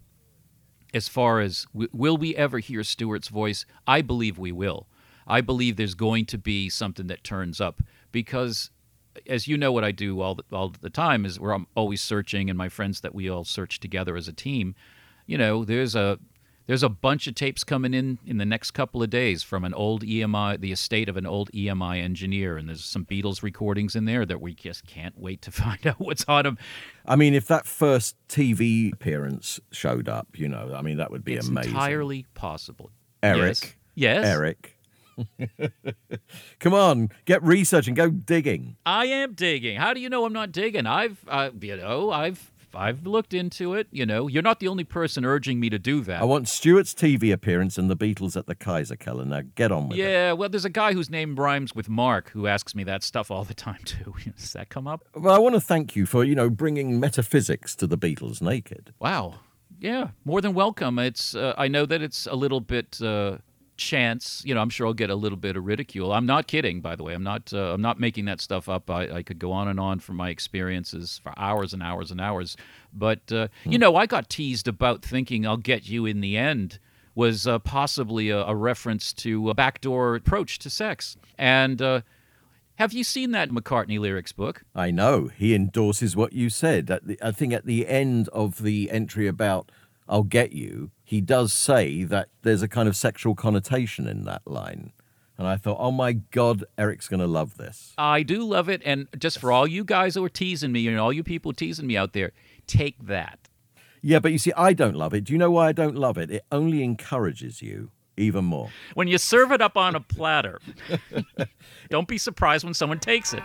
As far as w- will we ever hear Stuart's voice? I believe we will. I believe there's going to be something that turns up because as you know, what I do all the, all the time is where I'm always searching, and my friends that we all search together as a team. You know, there's a there's a bunch of tapes coming in in the next couple of days from an old EMI, the estate of an old EMI engineer, and there's some Beatles recordings in there that we just can't wait to find out what's on them. I mean if that first TV appearance showed up you know I mean that would be it's amazing entirely possible. Eric Yes. Yes. Eric come on get research and go digging I am digging. How do you know I'm not digging? I've, uh, you know, I've, I've looked into it. You know, you're not the only person urging me to do that. I want Stuart's TV appearance and the Beatles at the Kaiser Keller. Now get on with it. yeah, well, there's a guy whose name rhymes with Mark who asks me that stuff all the time too. Does that come up? Well, I want to thank you for you know bringing metaphysics to the Beatles naked. Wow. Yeah, more than welcome. It's. Uh, I know that it's a little bit uh, chance. You know, I'm sure I'll get a little bit of ridicule. I'm not kidding, by the way. I'm not. Uh, I'm not making that stuff up. I, I could go on and on from my experiences for hours and hours and hours. But uh, you know, I got teased about thinking I'll get you in the end was uh, possibly a, a reference to a backdoor approach to sex. And uh, have you seen that McCartney lyrics book? I know he endorses what you said. At the, I think at the end of the entry about "I'll get you," he does say that there's a kind of sexual connotation in that line, and I thought, oh my God, Eric's going to love this. I do love it. And just for all you guys who are teasing me and all you people teasing me out there, take that. Yeah, but you see, I don't love it. Do you know why I don't love it? It only encourages you even more. When you serve it up on a platter, don't be surprised when someone takes it.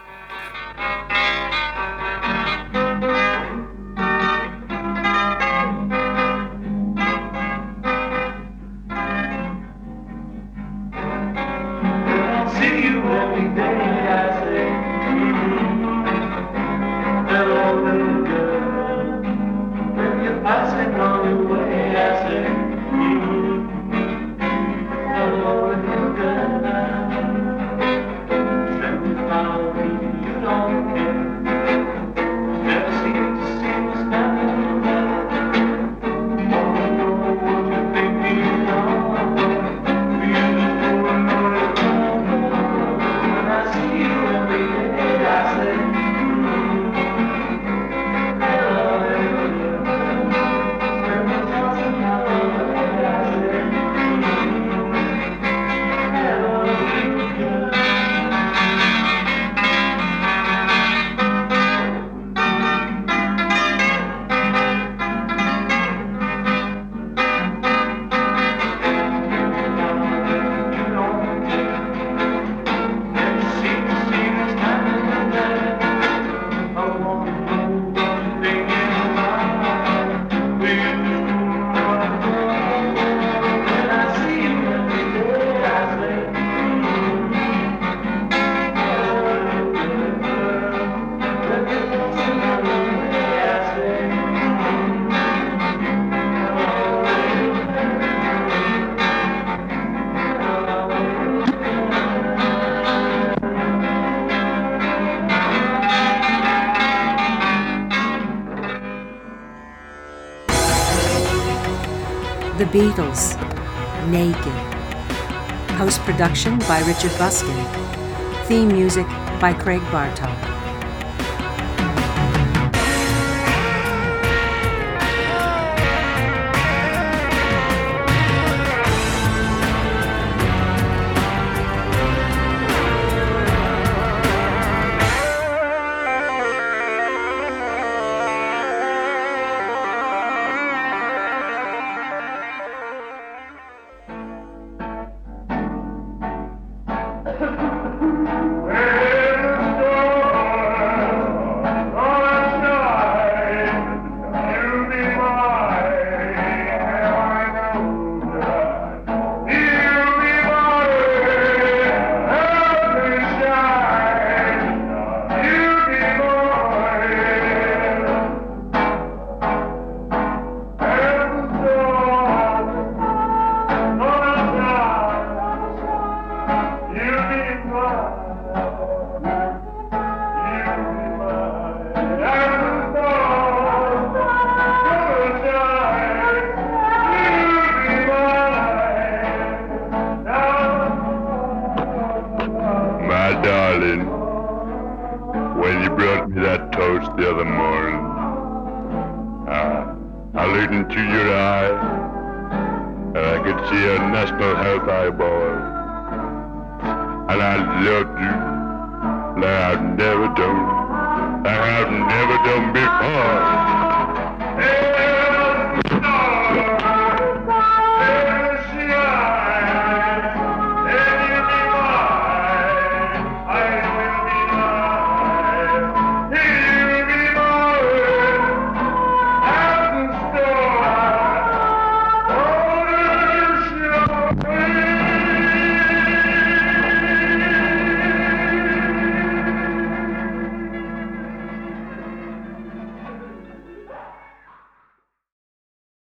Production by Richard Buskin. Theme music by Craig Bartok.